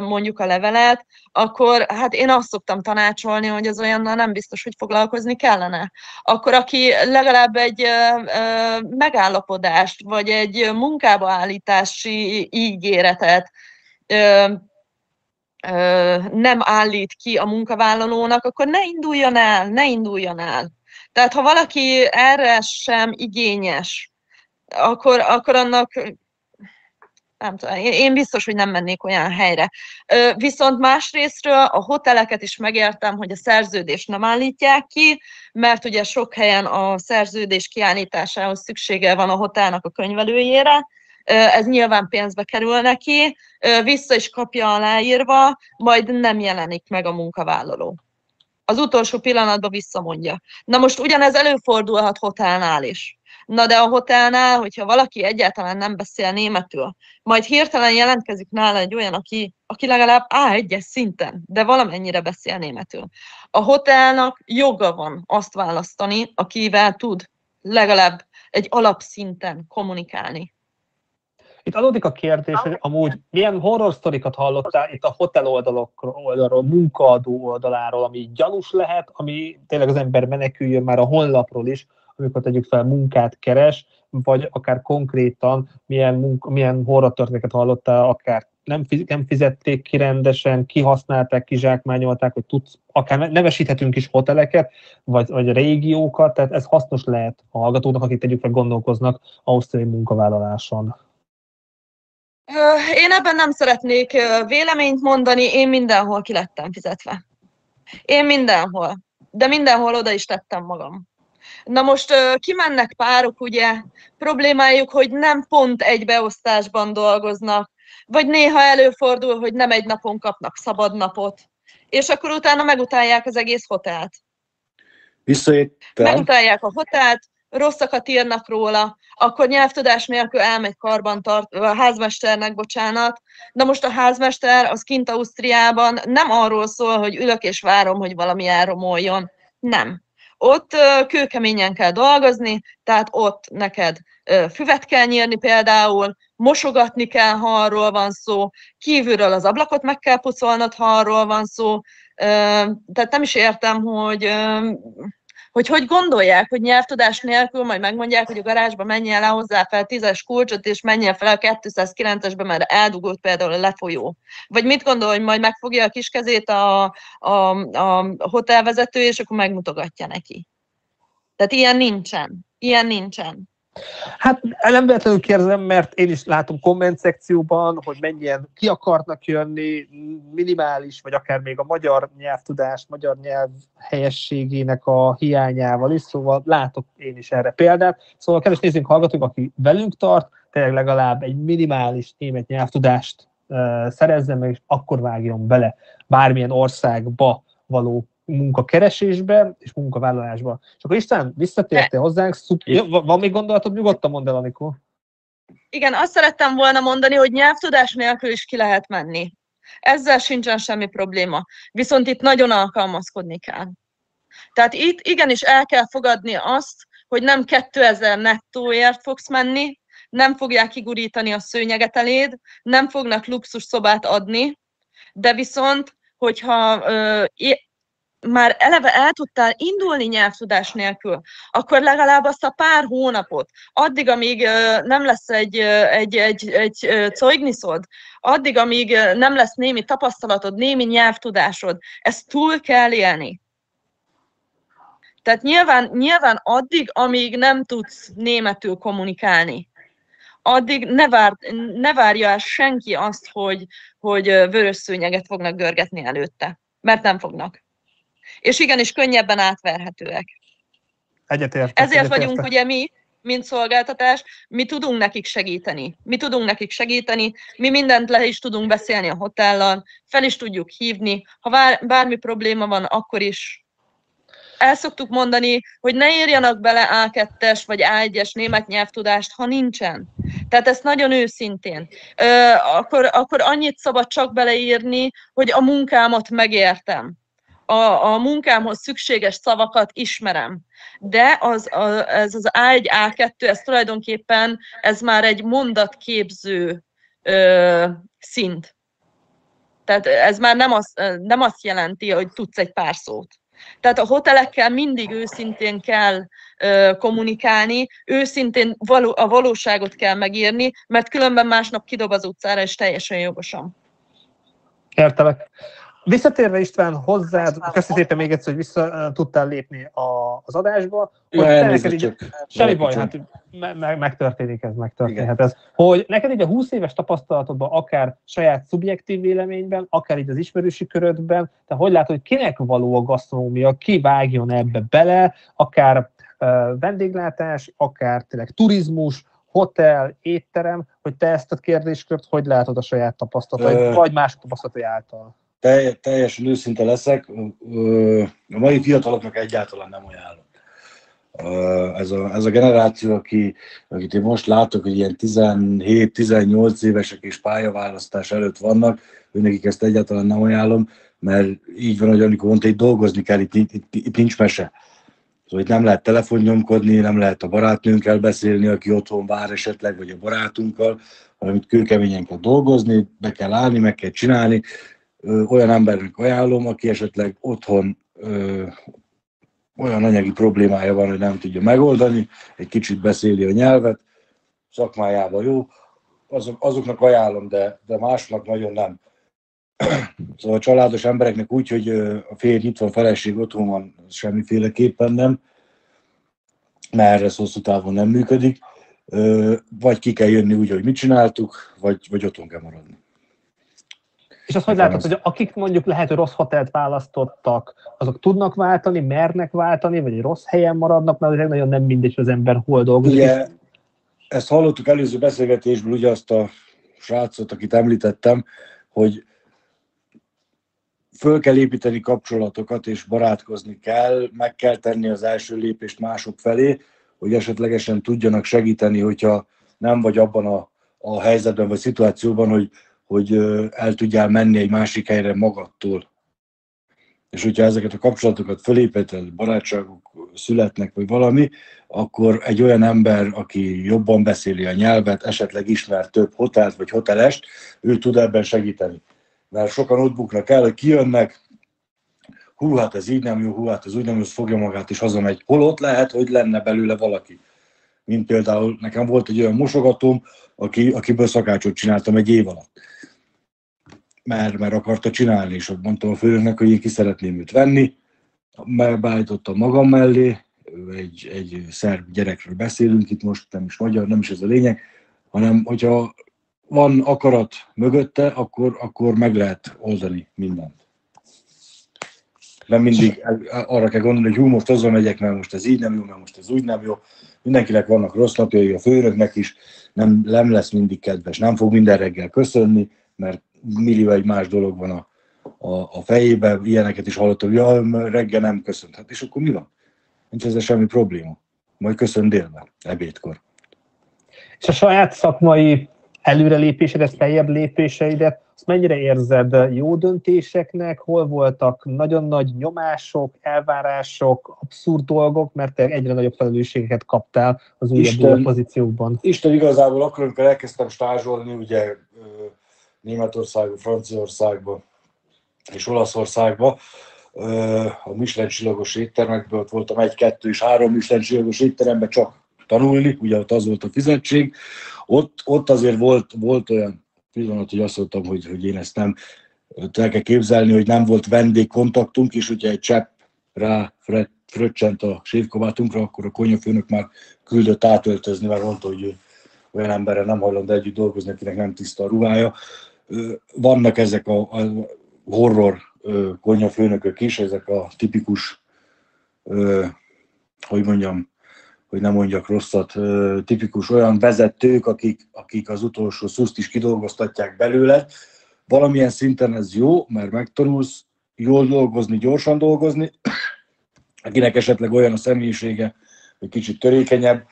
Speaker 2: mondjuk a levelet, akkor hát én azt szoktam tanácsolni, hogy az olyannal nem biztos, hogy foglalkozni kellene. Akkor aki legalább egy megállapodást, vagy egy munkába állítási ígéretet nem állít ki a munkavállalónak, akkor ne induljon el, ne induljon el. Tehát ha valaki erre sem igényes, akkor, akkor annak nem tudom, én biztos, hogy nem mennék olyan helyre. Viszont másrésztről a hoteleket is megértem, hogy a szerződést nem állítják ki, mert ugye sok helyen a szerződés kiállításához szüksége van a hotelnak a könyvelőjére, ez nyilván pénzbe kerül neki, vissza is kapja aláírva, majd nem jelenik meg a munkavállaló. Az utolsó pillanatban visszamondja. Na most ugyanez előfordulhat hotelnál is. Na de a hotelnál, hogyha valaki egyáltalán nem beszél németül, majd hirtelen jelentkezik nála egy olyan, aki, aki legalább A1-es szinten, de valamennyire beszél németül. A hotelnak joga van azt választani, akivel tud legalább egy alapszinten kommunikálni.
Speaker 1: Itt adódik a kérdés, hogy amúgy milyen horror sztorikat hallottál itt a hotel oldalokról, oldalról, munkaadó oldaláról, ami gyanús lehet, ami tényleg az ember meneküljön már a honlapról is, amikor tegyük fel munkát keres, vagy akár konkrétan milyen, munka, milyen horror történeteket hallottál, akár nem, nem fizették ki rendesen, kihasználták, kizsákmányolták, hogy tudsz, akár nevesíthetünk is hoteleket, vagy, vagy régiókat, tehát ez hasznos lehet a hallgatóknak, akik tegyük fel gondolkoznak ausztriai munkavállaláson.
Speaker 2: Én ebben nem szeretnék véleményt mondani, én mindenhol ki lettem fizetve. Én mindenhol. De mindenhol oda is tettem magam. Na most kimennek párok, ugye, problémájuk, hogy nem pont egy beosztásban dolgoznak, vagy néha előfordul, hogy nem egy napon kapnak szabad napot, és akkor utána megutálják az egész hotelt.
Speaker 3: Visszajöttem.
Speaker 2: Megutálják a hotelt, rosszakat írnak róla, akkor nyelvtudás nélkül elmegy karban tart, a házmesternek, bocsánat. Na most a házmester az kint Ausztriában nem arról szól, hogy ülök és várom, hogy valami elromoljon. Nem. Ott kőkeményen kell dolgozni, tehát ott neked füvet kell nyírni például, mosogatni kell, ha arról van szó, kívülről az ablakot meg kell pucolnod, ha arról van szó. Tehát nem is értem, hogy hogy hogy gondolják, hogy nyelvtudás nélkül majd megmondják, hogy a garázsba menjen le hozzá fel tízes kulcsot, és menjen fel a 209-esbe, mert eldugott például a lefolyó. Vagy mit gondol, hogy majd megfogja a kis kezét a, a, a hotelvezető, és akkor megmutogatja neki. Tehát ilyen nincsen. Ilyen nincsen.
Speaker 1: Hát nem véletlenül kérdezem, mert én is látom komment szekcióban, hogy mennyien ki akarnak jönni, minimális, vagy akár még a magyar nyelvtudás, magyar nyelv helyességének a hiányával is, szóval látok én is erre példát. Szóval kedves nézzünk, hallgatunk, aki velünk tart, tényleg legalább egy minimális német nyelvtudást uh, szerezzen meg, és akkor vágjon bele bármilyen országba való munkakeresésbe és munkavállalásba. És akkor István, visszatértél hozzánk, szup... van még gondolatod, nyugodtan mondd el, Anikó.
Speaker 2: Igen, azt szerettem volna mondani, hogy nyelvtudás nélkül is ki lehet menni. Ezzel sincsen semmi probléma. Viszont itt nagyon alkalmazkodni kell. Tehát itt igenis el kell fogadni azt, hogy nem 2000 nettóért fogsz menni, nem fogják kigurítani a szőnyeget eléd, nem fognak luxus szobát adni, de viszont, hogyha ö, már eleve el tudtál indulni nyelvtudás nélkül, akkor legalább azt a pár hónapot, addig, amíg nem lesz egy, egy, egy, egy coigniszod, addig, amíg nem lesz némi tapasztalatod, némi nyelvtudásod, ezt túl kell élni. Tehát nyilván, nyilván addig, amíg nem tudsz németül kommunikálni, addig ne, vár, ne várja el senki azt, hogy, hogy vörös szőnyeget fognak görgetni előtte. Mert nem fognak. És igenis könnyebben átverhetőek.
Speaker 1: Egyetért.
Speaker 2: Ezért
Speaker 1: egyetértek.
Speaker 2: vagyunk ugye mi, mint szolgáltatás, mi tudunk nekik segíteni. Mi tudunk nekik segíteni, mi mindent le is tudunk beszélni a hotellal, fel is tudjuk hívni. Ha bármi probléma van, akkor is el szoktuk mondani, hogy ne írjanak bele A2-es vagy A1-es német nyelvtudást, ha nincsen. Tehát ezt nagyon őszintén. Ö, akkor, akkor annyit szabad csak beleírni, hogy a munkámat megértem. A, a munkámhoz szükséges szavakat ismerem. De az, a, ez az A1, A2, ez tulajdonképpen ez már egy mondatképző ö, szint. Tehát ez már nem, az, nem azt jelenti, hogy tudsz egy pár szót. Tehát a hotelekkel mindig őszintén kell ö, kommunikálni, őszintén való, a valóságot kell megírni, mert különben másnap kidob az utcára, és teljesen jogosan.
Speaker 1: Értelek. Visszatérve István hozzád, köszönöm szépen még egyszer, hogy vissza tudtál lépni a, az adásba.
Speaker 3: Ja, elnézést, csak
Speaker 1: semmi baj, hát me- me- megtörténik ez, megtörténhet ez. Hogy neked így a 20 éves tapasztalatodban, akár saját szubjektív véleményben, akár így az ismerősi körödben, te hogy látod, hogy kinek való a gasztronómia, ki vágjon ebbe bele, akár uh, vendéglátás, akár tényleg turizmus, hotel, étterem, hogy te ezt a kérdéskört hogy látod a saját tapasztalataid, vagy más tapasztalatai által?
Speaker 3: Teljesen őszinte leszek, a mai fiataloknak egyáltalán nem ajánlom. Ez a, ez a generáció, aki, akit én most látok, hogy ilyen 17-18 évesek és pályaválasztás előtt vannak, őnekik ezt egyáltalán nem ajánlom, mert így van, hogy amikor mondta, hogy dolgozni kell, itt, itt, itt, itt nincs mese. Szóval itt nem lehet telefonnyomkodni, nem lehet a barátnőnkkel beszélni, aki otthon vár esetleg, vagy a barátunkkal, hanem itt kőkeményen kell dolgozni, be kell állni, meg kell csinálni, olyan embernek ajánlom, aki esetleg otthon ö, olyan anyagi problémája van, hogy nem tudja megoldani, egy kicsit beszéli a nyelvet, szakmájában jó, azok, azoknak ajánlom, de, de másnak nagyon nem. Szóval a családos embereknek úgy, hogy a férj itt van, a feleség otthon van, semmiféleképpen nem, mert ez hosszú távon nem működik. Vagy ki kell jönni úgy, hogy mit csináltuk, vagy, vagy otthon kell maradni.
Speaker 1: És azt hogy látod, hogy akik mondjuk lehet, hogy rossz hotelt választottak, azok tudnak váltani, mernek váltani, vagy egy rossz helyen maradnak, mert nagyon nem mindegy, hogy az ember hol dolgozik.
Speaker 3: Ugye, ezt hallottuk előző beszélgetésből, ugye azt a srácot, akit említettem, hogy föl kell építeni kapcsolatokat, és barátkozni kell, meg kell tenni az első lépést mások felé, hogy esetlegesen tudjanak segíteni, hogyha nem vagy abban a, a helyzetben vagy szituációban, hogy hogy el tudjál menni egy másik helyre magadtól. És hogyha ezeket a kapcsolatokat fölépíted, barátságok születnek, vagy valami, akkor egy olyan ember, aki jobban beszéli a nyelvet, esetleg ismer több hotelt vagy hotelest, ő tud ebben segíteni. Mert sokan ott buknak el, hogy kijönnek, hú, hát ez így nem jó, hú, hát ez úgy nem jó, fogja magát és hazamegy. Holott lehet, hogy lenne belőle valaki. Mint például nekem volt egy olyan mosogatóm, aki, akiből szakácsot csináltam egy év alatt mert, mert akarta csinálni, és mondtam a főnöknek, hogy én ki szeretném őt venni, beállítottam magam mellé, egy, egy szerb gyerekről beszélünk itt most, nem is magyar, nem is ez a lényeg, hanem hogyha van akarat mögötte, akkor, akkor meg lehet oldani mindent. Nem mindig arra kell gondolni, hogy hú, most azon megyek, mert most ez így nem jó, mert most ez úgy nem jó. Mindenkinek vannak rossz napjai, a főnöknek is, nem, nem lesz mindig kedves, nem fog minden reggel köszönni, mert millió egy más dolog van a, a, a fejében, ilyeneket is hallottam, hogy ja, reggel nem köszönt. Hát és akkor mi van? Nincs ezzel semmi probléma. Majd köszön délben, ebédkor.
Speaker 1: És a saját szakmai előrelépésedet, feljebb lépéseidet, azt mennyire érzed jó döntéseknek, hol voltak nagyon nagy nyomások, elvárások, abszurd dolgok, mert te egyre nagyobb felelősségeket kaptál az újabb pozíciókban.
Speaker 3: Isten igazából akkor, amikor elkezdtem stázsolni, ugye Németországba, Franciaországba és Olaszországba, a Michelin csillagos éttermekből voltam egy, kettő és három Michelin csillagos étteremben csak tanulni, ugye ott az volt a fizetség. Ott, ott azért volt, volt olyan pillanat, hogy azt mondtam, hogy, hogy én ezt nem el kell képzelni, hogy nem volt vendégkontaktunk, és ugye egy csepp rá fröccsent a sévkabátunkra, akkor a konyafőnök már küldött átöltözni, mert mondta, hogy ő olyan emberrel nem hajlandó együtt dolgozni, akinek nem tiszta a ruhája. Vannak ezek a, a horror konyafőnökök is, ezek a tipikus, hogy mondjam, hogy nem mondjak rosszat, tipikus olyan vezetők, akik, akik az utolsó szuszt is kidolgoztatják belőle. Valamilyen szinten ez jó, mert megtanulsz jól dolgozni, gyorsan dolgozni, akinek esetleg olyan a személyisége, hogy kicsit törékenyebb,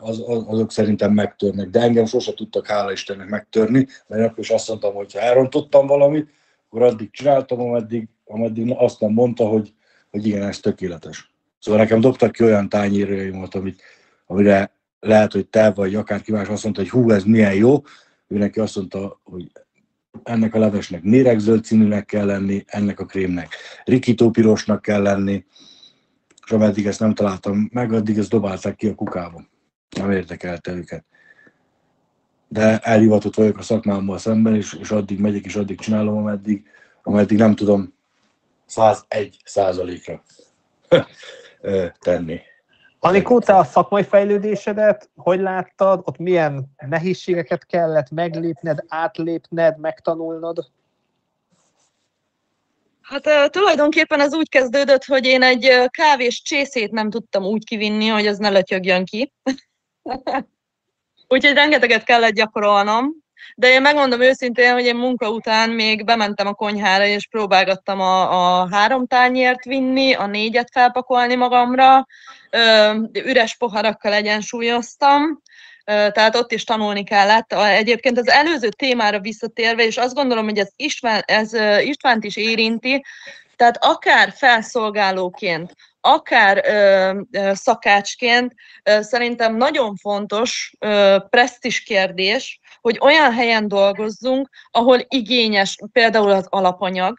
Speaker 3: az, az, azok szerintem megtörnek. De engem sose tudtak, hála Istennek megtörni, mert akkor is azt mondtam, hogy ha elrontottam valamit, akkor addig csináltam, ameddig, ameddig azt nem mondta, hogy, hogy igen, ez tökéletes. Szóval nekem dobtak ki olyan tányérjaimat, amit, amire lehet, hogy te vagy akár más azt mondta, hogy hú, ez milyen jó, ő neki azt mondta, hogy ennek a levesnek méregzöld színűnek kell lenni, ennek a krémnek rikító pirosnak kell lenni, és ameddig ezt nem találtam meg, addig ezt dobálták ki a kukába. Nem érdekelte őket. De elhivatott vagyok a szakmámmal szemben, és, és addig megyek, és addig csinálom, ameddig, ameddig nem tudom 101 százalékra tenni.
Speaker 1: Anikó, te a szakmai fejlődésedet hogy láttad? Ott milyen nehézségeket kellett meglépned, átlépned, megtanulnod?
Speaker 2: Hát tulajdonképpen ez úgy kezdődött, hogy én egy kávés csészét nem tudtam úgy kivinni, hogy az ne lötyögjön ki. Úgyhogy rengeteget kellett gyakorolnom. De én megmondom őszintén, hogy én munka után még bementem a konyhára, és próbálgattam a, a három tányért vinni, a négyet felpakolni magamra, üres poharakkal egyensúlyoztam, tehát ott is tanulni kellett. Egyébként az előző témára visszatérve, és azt gondolom, hogy ez, István, ez Istvánt is érinti, tehát akár felszolgálóként, akár ö, szakácsként szerintem nagyon fontos ö, presztis kérdés, hogy olyan helyen dolgozzunk, ahol igényes például az alapanyag.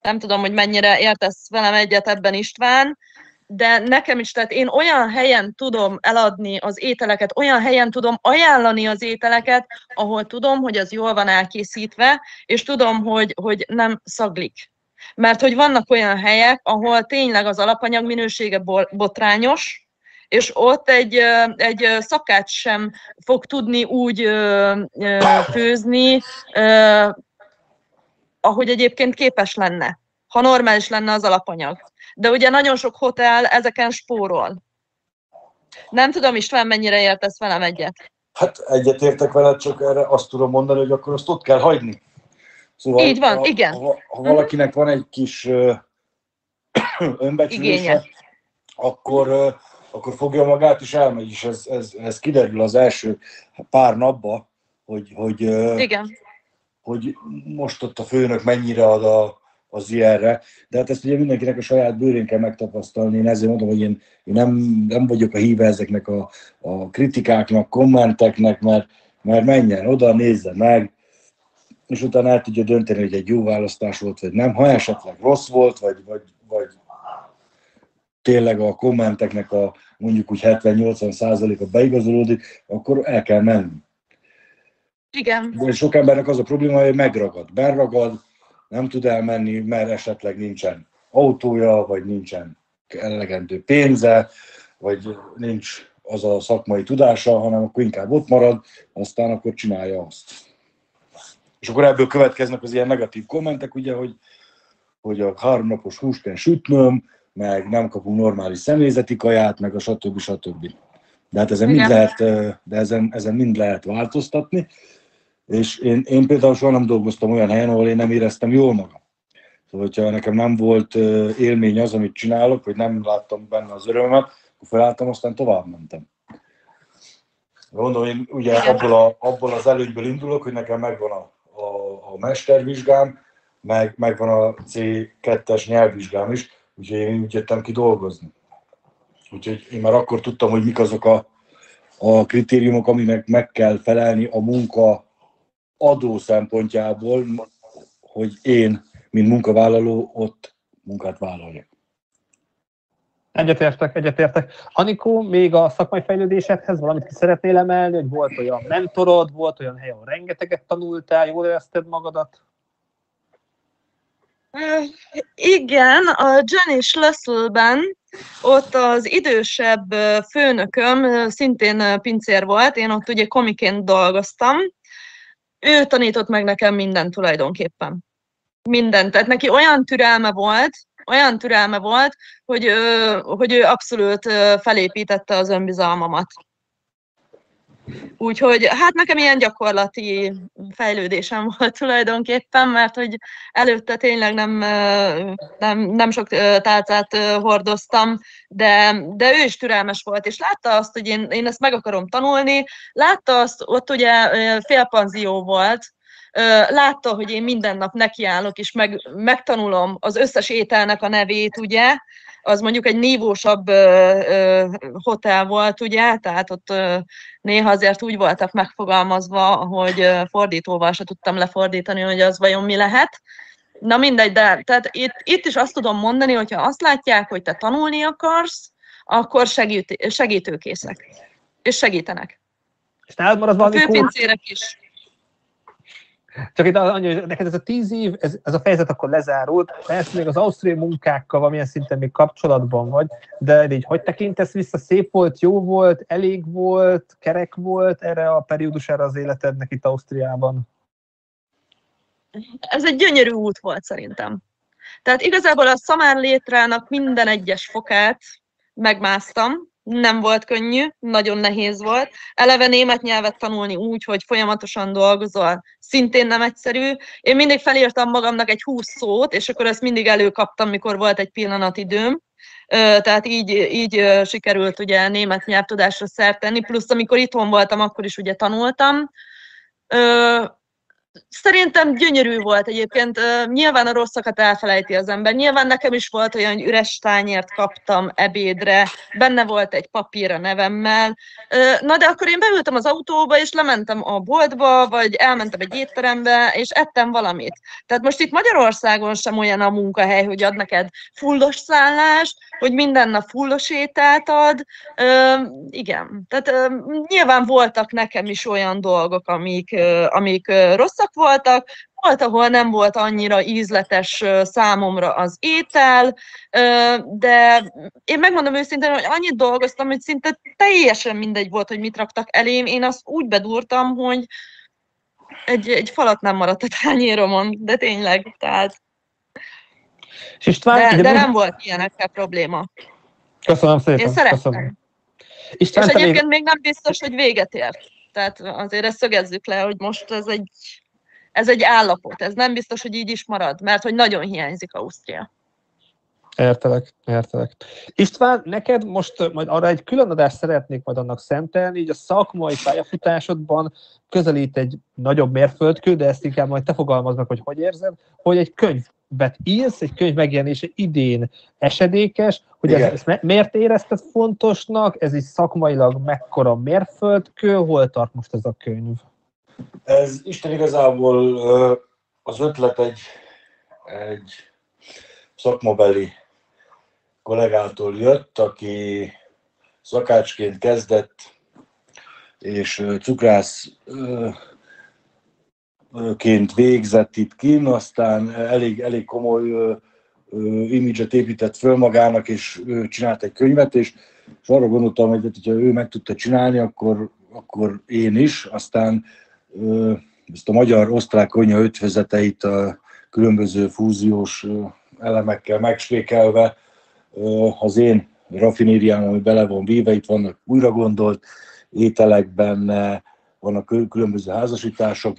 Speaker 2: Nem tudom, hogy mennyire értesz velem egyet ebben István, de nekem is, tehát én olyan helyen tudom eladni az ételeket, olyan helyen tudom ajánlani az ételeket, ahol tudom, hogy az jól van elkészítve, és tudom, hogy, hogy nem szaglik. Mert hogy vannak olyan helyek, ahol tényleg az alapanyag minősége botrányos, és ott egy, egy szakács sem fog tudni úgy főzni, ahogy egyébként képes lenne, ha normális lenne az alapanyag de ugye nagyon sok hotel ezeken spórol. Nem tudom, István, mennyire értesz velem egyet?
Speaker 3: Hát egyet értek veled, csak erre azt tudom mondani, hogy akkor azt ott kell hagyni.
Speaker 2: Szóval, Így van, ha, igen.
Speaker 3: Ha, ha valakinek van egy kis uh, önbecsülése, akkor, akkor fogja magát és elmegy, és ez, ez, ez kiderül az első pár napba, hogy, hogy,
Speaker 2: igen.
Speaker 3: hogy most ott a főnök mennyire ad a, az ilyenre, de hát ezt ugye mindenkinek a saját bőrén kell megtapasztalni. Én ezért mondom, hogy én, én nem, nem vagyok a híve ezeknek a, a kritikáknak, kommenteknek, mert, mert menjen oda, nézze meg, és utána el tudja dönteni, hogy egy jó választás volt, vagy nem. Ha esetleg rossz volt, vagy, vagy, vagy tényleg a kommenteknek a mondjuk úgy 70-80 százaléka beigazolódik, akkor el kell menni.
Speaker 2: Igen.
Speaker 3: De sok embernek az a probléma, hogy megragad, beragad, nem tud elmenni, mert esetleg nincsen autója, vagy nincsen elegendő pénze, vagy nincs az a szakmai tudása, hanem akkor inkább ott marad, aztán akkor csinálja azt. És akkor ebből következnek az ilyen negatív kommentek, ugye, hogy, hogy a háromnapos húst kell sütnöm, meg nem kapunk normális személyzeti kaját, meg a stb. stb. De hát ezen mind lehet, de ezen, ezen mind lehet változtatni. És én, én például soha nem dolgoztam olyan helyen, ahol én nem éreztem jól magam. Szóval, hogyha nekem nem volt élmény az, amit csinálok, hogy nem láttam benne az örömet, akkor felálltam, aztán tovább mentem. Mondom, én ugye abból, a, abból az előnyből indulok, hogy nekem megvan a, a, mestervizsgám, meg, megvan a C2-es nyelvvizsgám is, úgyhogy én úgy jöttem ki dolgozni. Úgyhogy én már akkor tudtam, hogy mik azok a, a kritériumok, aminek meg kell felelni a munka adó szempontjából, hogy én, mint munkavállaló ott munkát vállaljak.
Speaker 1: Egyetértek, egyetértek. Anikó, még a szakmai fejlődésedhez valamit ki szeretnél emelni, hogy volt olyan mentorod, volt olyan hely, ahol rengeteget tanultál, jól érezted magadat?
Speaker 2: Igen, a Jenny Schlüsselben ott az idősebb főnököm szintén pincér volt, én ott ugye komiként dolgoztam. Ő tanított meg nekem mindent tulajdonképpen. Mindent. Tehát neki olyan türelme volt, olyan türelme volt, hogy, hogy ő abszolút felépítette az önbizalmamat. Úgyhogy hát nekem ilyen gyakorlati fejlődésem volt tulajdonképpen, mert hogy előtte tényleg nem, nem, nem sok tálcát hordoztam, de, de ő is türelmes volt, és látta azt, hogy én, én ezt meg akarom tanulni, látta azt, ott ugye félpanzió volt, látta, hogy én minden nap nekiállok, és meg, megtanulom az összes ételnek a nevét, ugye, az mondjuk egy nívósabb ö, ö, hotel volt, ugye, tehát ott ö, néha azért úgy voltak megfogalmazva, hogy fordítóval se tudtam lefordítani, hogy az vajon mi lehet. Na mindegy, de tehát itt, itt is azt tudom mondani, hogyha azt látják, hogy te tanulni akarsz, akkor segít, segítőkészek. És segítenek.
Speaker 1: És nálad marad valami
Speaker 2: A főpincérek is.
Speaker 1: Csak itt annyi, hogy neked ez a tíz év, ez, ez a fejezet akkor lezárult, persze még az ausztrai munkákkal valamilyen szinten még kapcsolatban vagy, de így hogy tekintesz vissza, szép volt, jó volt, elég volt, kerek volt erre a periódusára az életednek itt Ausztriában?
Speaker 2: Ez egy gyönyörű út volt szerintem. Tehát igazából a szamár létrának minden egyes fokát megmásztam, nem volt könnyű, nagyon nehéz volt. Eleve német nyelvet tanulni úgy, hogy folyamatosan dolgozol, szintén nem egyszerű. Én mindig felírtam magamnak egy húsz szót, és akkor ezt mindig előkaptam, mikor volt egy pillanat időm. Tehát így, így sikerült ugye német nyelvtudásra szert tenni, plusz amikor itthon voltam, akkor is ugye tanultam. Szerintem gyönyörű volt egyébként. Nyilván a rosszakat elfelejti az ember. Nyilván nekem is volt olyan, hogy üres tányért kaptam ebédre, benne volt egy papír a nevemmel. Na de akkor én beültem az autóba, és lementem a boltba, vagy elmentem egy étterembe, és ettem valamit. Tehát most itt Magyarországon sem olyan a munkahely, hogy ad neked fullos szállást, hogy minden nap fullos ételt ad. Igen, tehát nyilván voltak nekem is olyan dolgok, amik, amik rosszak, rosszak voltak, volt, ahol nem volt annyira ízletes számomra az étel, de én megmondom őszintén, hogy annyit dolgoztam, hogy szinte teljesen mindegy volt, hogy mit raktak elém. Én azt úgy bedúrtam, hogy egy, egy falat nem maradt a tányéromon, de tényleg, tehát... És István, de, de nem volt ilyenekkel probléma.
Speaker 1: Köszönöm szépen.
Speaker 2: Én szerettem. Köszönöm. István, és egyébként még... még nem biztos, hogy véget ért. Tehát azért ezt szögezzük le, hogy most ez egy ez egy állapot, ez nem biztos, hogy így is marad, mert hogy nagyon hiányzik Ausztria.
Speaker 1: Értelek, értelek. István, neked most majd arra egy külön adást szeretnék majd annak szentelni, így a szakmai pályafutásodban közelít egy nagyobb mérföldkő, de ezt inkább majd te meg, hogy hogy érzed, hogy egy könyvet írsz, egy könyv megjelenése idén esedékes, hogy ez, ezt miért érezted fontosnak, ez is szakmailag mekkora mérföldkő, hol tart most ez a könyv?
Speaker 3: Ez Isten igazából az ötlet egy, egy szakmabeli kollégától jött, aki szakácsként kezdett, és cukrászként végzett itt kín, aztán elég, elég komoly imidzset épített föl magának, és ő csinált egy könyvet, és, és arra gondoltam, hogy ha ő meg tudta csinálni, akkor, akkor én is. Aztán ezt a magyar-osztrák konya ötvözeteit a különböző fúziós elemekkel megspékelve az én rafinériám, ami bele van víve, itt vannak újra gondolt ételek benne, vannak különböző házasítások,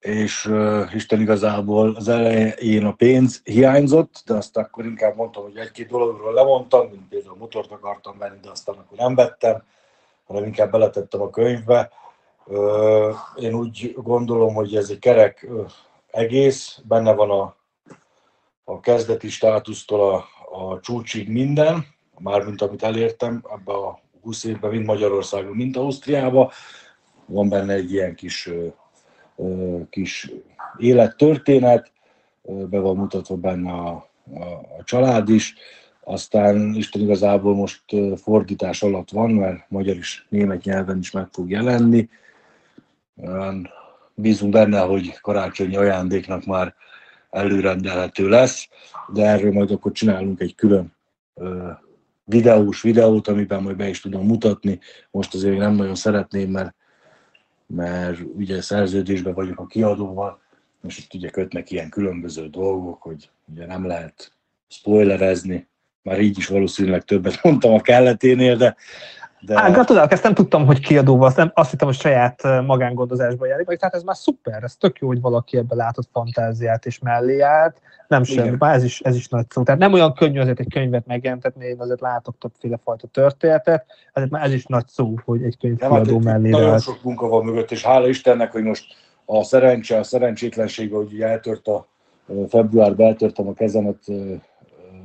Speaker 3: és Isten igazából az elején a pénz hiányzott, de azt akkor inkább mondtam, hogy egy-két dologról lemondtam, mint például motort akartam venni, de aztán akkor nem vettem, hanem inkább beletettem a könyvbe, én úgy gondolom, hogy ez egy kerek egész, benne van a, a kezdeti státusztól a, a csúcsig minden, mármint amit elértem ebbe a 20 évben, mind Magyarországon, mind Ausztriában. Van benne egy ilyen kis, kis élettörténet, be van mutatva benne a, a, a család is. Aztán Isten igazából most fordítás alatt van, mert magyar is, német nyelven is meg fog jelenni. Bízunk benne, hogy karácsonyi ajándéknak már előrendelhető lesz, de erről majd akkor csinálunk egy külön videós videót, amiben majd be is tudom mutatni. Most azért nem nagyon szeretném, mert, mert ugye szerződésben vagyok a kiadóval, és itt ugye kötnek ilyen különböző dolgok, hogy ugye nem lehet spoilerezni, már így is valószínűleg többet mondtam a kelleténél, de...
Speaker 1: de... Á, gratulálok, ezt nem tudtam, hogy kiadóval, azt, nem, azt hittem, hogy saját magángondozásban jár, vagy tehát ez már szuper, ez tök jó, hogy valaki ebbe látott fantáziát és mellé állt, nem sem, már ez is, ez is nagy szó. Tehát nem olyan könnyű azért egy könyvet megjelentetni, én azért látok többféle fajta történetet, ezért már ez is nagy szó, hogy egy könyv kiadó hát, mellé
Speaker 3: Nagyon sok munka van mögött, és hála Istennek, hogy most a szerencse, a szerencsétlenségben, hogy eltört a februárban eltörtem a kezemet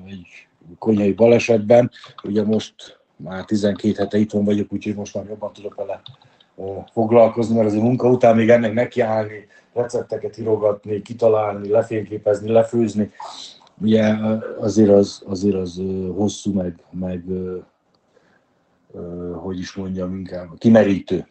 Speaker 3: egy konyai balesetben. Ugye most már 12 hete itthon vagyok, úgyhogy most már jobban tudok vele foglalkozni, mert azért munka után még ennek nekiállni, recepteket írogatni, kitalálni, lefényképezni, lefőzni, ugye azért az, azért az hosszú, meg, meg hogy is mondjam, inkább kimerítő.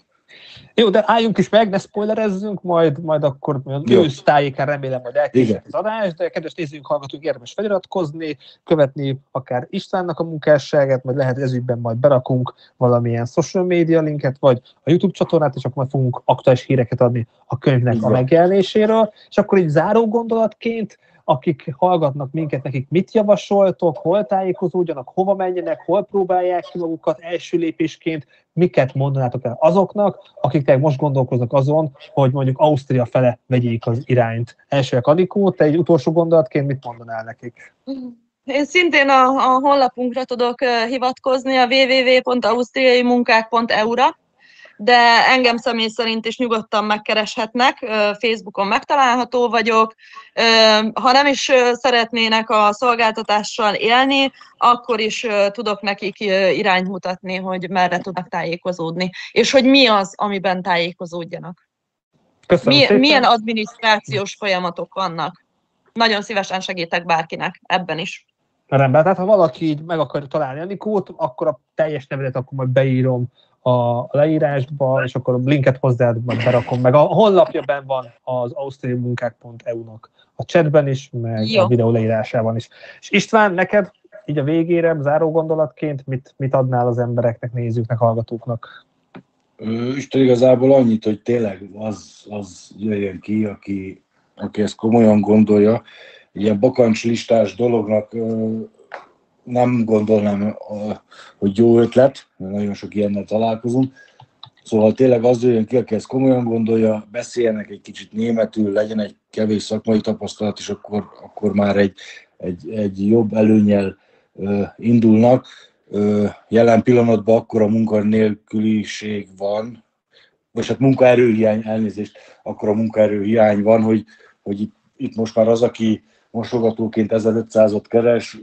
Speaker 1: Jó, de álljunk is meg, ne spoilerezzünk, majd, majd akkor ősz tájéken remélem, hogy elkészít az adás, de kedves nézőink, hallgatók, érdemes feliratkozni, követni akár Istvánnak a munkásságát, majd lehet ezügyben majd berakunk valamilyen social media linket, vagy a YouTube csatornát, és akkor majd fogunk aktuális híreket adni a könyvnek Igen. a megjelenéséről. És akkor egy záró gondolatként, akik hallgatnak minket, nekik mit javasoltok, hol tájékozódjanak, hova menjenek, hol próbálják ki magukat első lépésként, miket mondanátok el azoknak, akik most gondolkoznak azon, hogy mondjuk Ausztria fele vegyék az irányt. Elsőek Adikó, te egy utolsó gondolatként mit mondanál nekik?
Speaker 2: Én szintén a, a honlapunkra tudok hivatkozni, a www.ausztriaimunkák.eu-ra, de engem személy szerint is nyugodtan megkereshetnek, Facebookon megtalálható vagyok. Ha nem is szeretnének a szolgáltatással élni, akkor is tudok nekik irányt mutatni, hogy merre tudnak tájékozódni, és hogy mi az, amiben tájékozódjanak. mi, milyen adminisztrációs folyamatok vannak. Nagyon szívesen segítek bárkinek ebben is.
Speaker 1: Rendben, tehát ha valaki így meg akar találni Anikót, akkor a teljes nevedet akkor majd beírom a leírásba, és akkor a linket hozzád majd berakom, meg a honlapja ben van az ausztriumunkák.eu-nak a chatben is, meg Jó. a videó leírásában is. És István, neked így a végére, záró gondolatként mit, mit adnál az embereknek, nézőknek, hallgatóknak?
Speaker 3: Isten igazából annyit, hogy tényleg az, az jöjjön ki, aki, aki ezt komolyan gondolja. Ilyen bakancslistás dolognak nem gondolnám, hogy jó ötlet, mert nagyon sok ilyennel találkozunk. Szóval tényleg az jön ki, aki ezt komolyan gondolja, beszéljenek egy kicsit németül, legyen egy kevés szakmai tapasztalat, és akkor, akkor már egy, egy, egy jobb előnyel indulnak. Jelen pillanatban akkor a munkanélküliség van, vagy hát munkaerőhiány, elnézést, akkor a munkaerőhiány van, hogy, hogy itt, itt most már az, aki mosogatóként 1500-ot keres,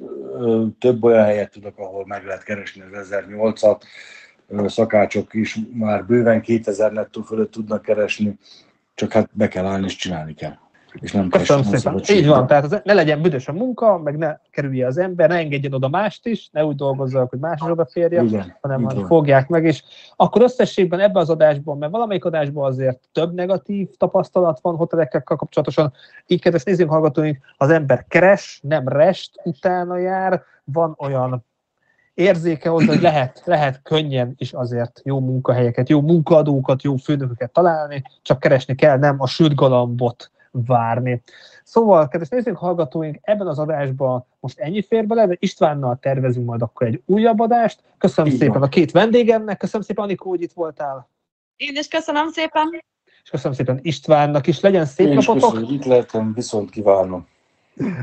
Speaker 3: több olyan helyet tudok, ahol meg lehet keresni az 1008-at, szakácsok is már bőven 2000 nettó fölött tudnak keresni, csak hát be kell állni és csinálni kell. És nem
Speaker 1: Köszönöm szépen. Így van, tehát az, ne legyen büdös a munka, meg ne kerülje az ember, ne engedjen oda mást is, ne úgy dolgozzak, hogy más is odaférje, Igen, hanem majd fogják meg, és akkor összességben ebbe az adásban, mert valamelyik adásban azért több negatív tapasztalat van hotelekkel kapcsolatosan, így kedves nézzünk hallgatóink, az ember keres, nem rest utána jár, van olyan érzéke hozzá, hogy lehet, lehet könnyen is azért jó munkahelyeket, jó munkaadókat, jó főnököket találni, csak keresni kell, nem a sült galambot várni. Szóval, kedves nézők, hallgatóink, ebben az adásban most ennyi fér bele, de Istvánnal tervezünk majd akkor egy újabb adást. Köszönöm Így szépen van. a két vendégemnek, köszönöm szépen, Anikó, hogy itt voltál.
Speaker 2: Én is köszönöm szépen.
Speaker 1: És köszönöm szépen Istvánnak is, legyen szép Én napotok.
Speaker 3: Köszönöm, itt lehetem, viszont kívánom.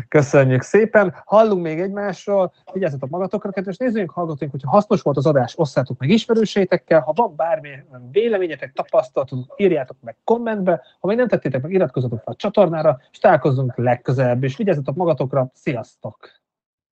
Speaker 1: Köszönjük szépen. Hallunk még egymásról. Vigyázzatok magatokra, kedves nézőink, hallgatóink, hogyha hasznos volt az adás, osszátok meg ismerősétekkel. Ha van bármilyen véleményetek, tapasztalatok, írjátok meg kommentbe. Ha még nem tettétek meg, iratkozzatok fel a csatornára, és találkozunk legközelebb. És vigyázzatok magatokra. Sziasztok!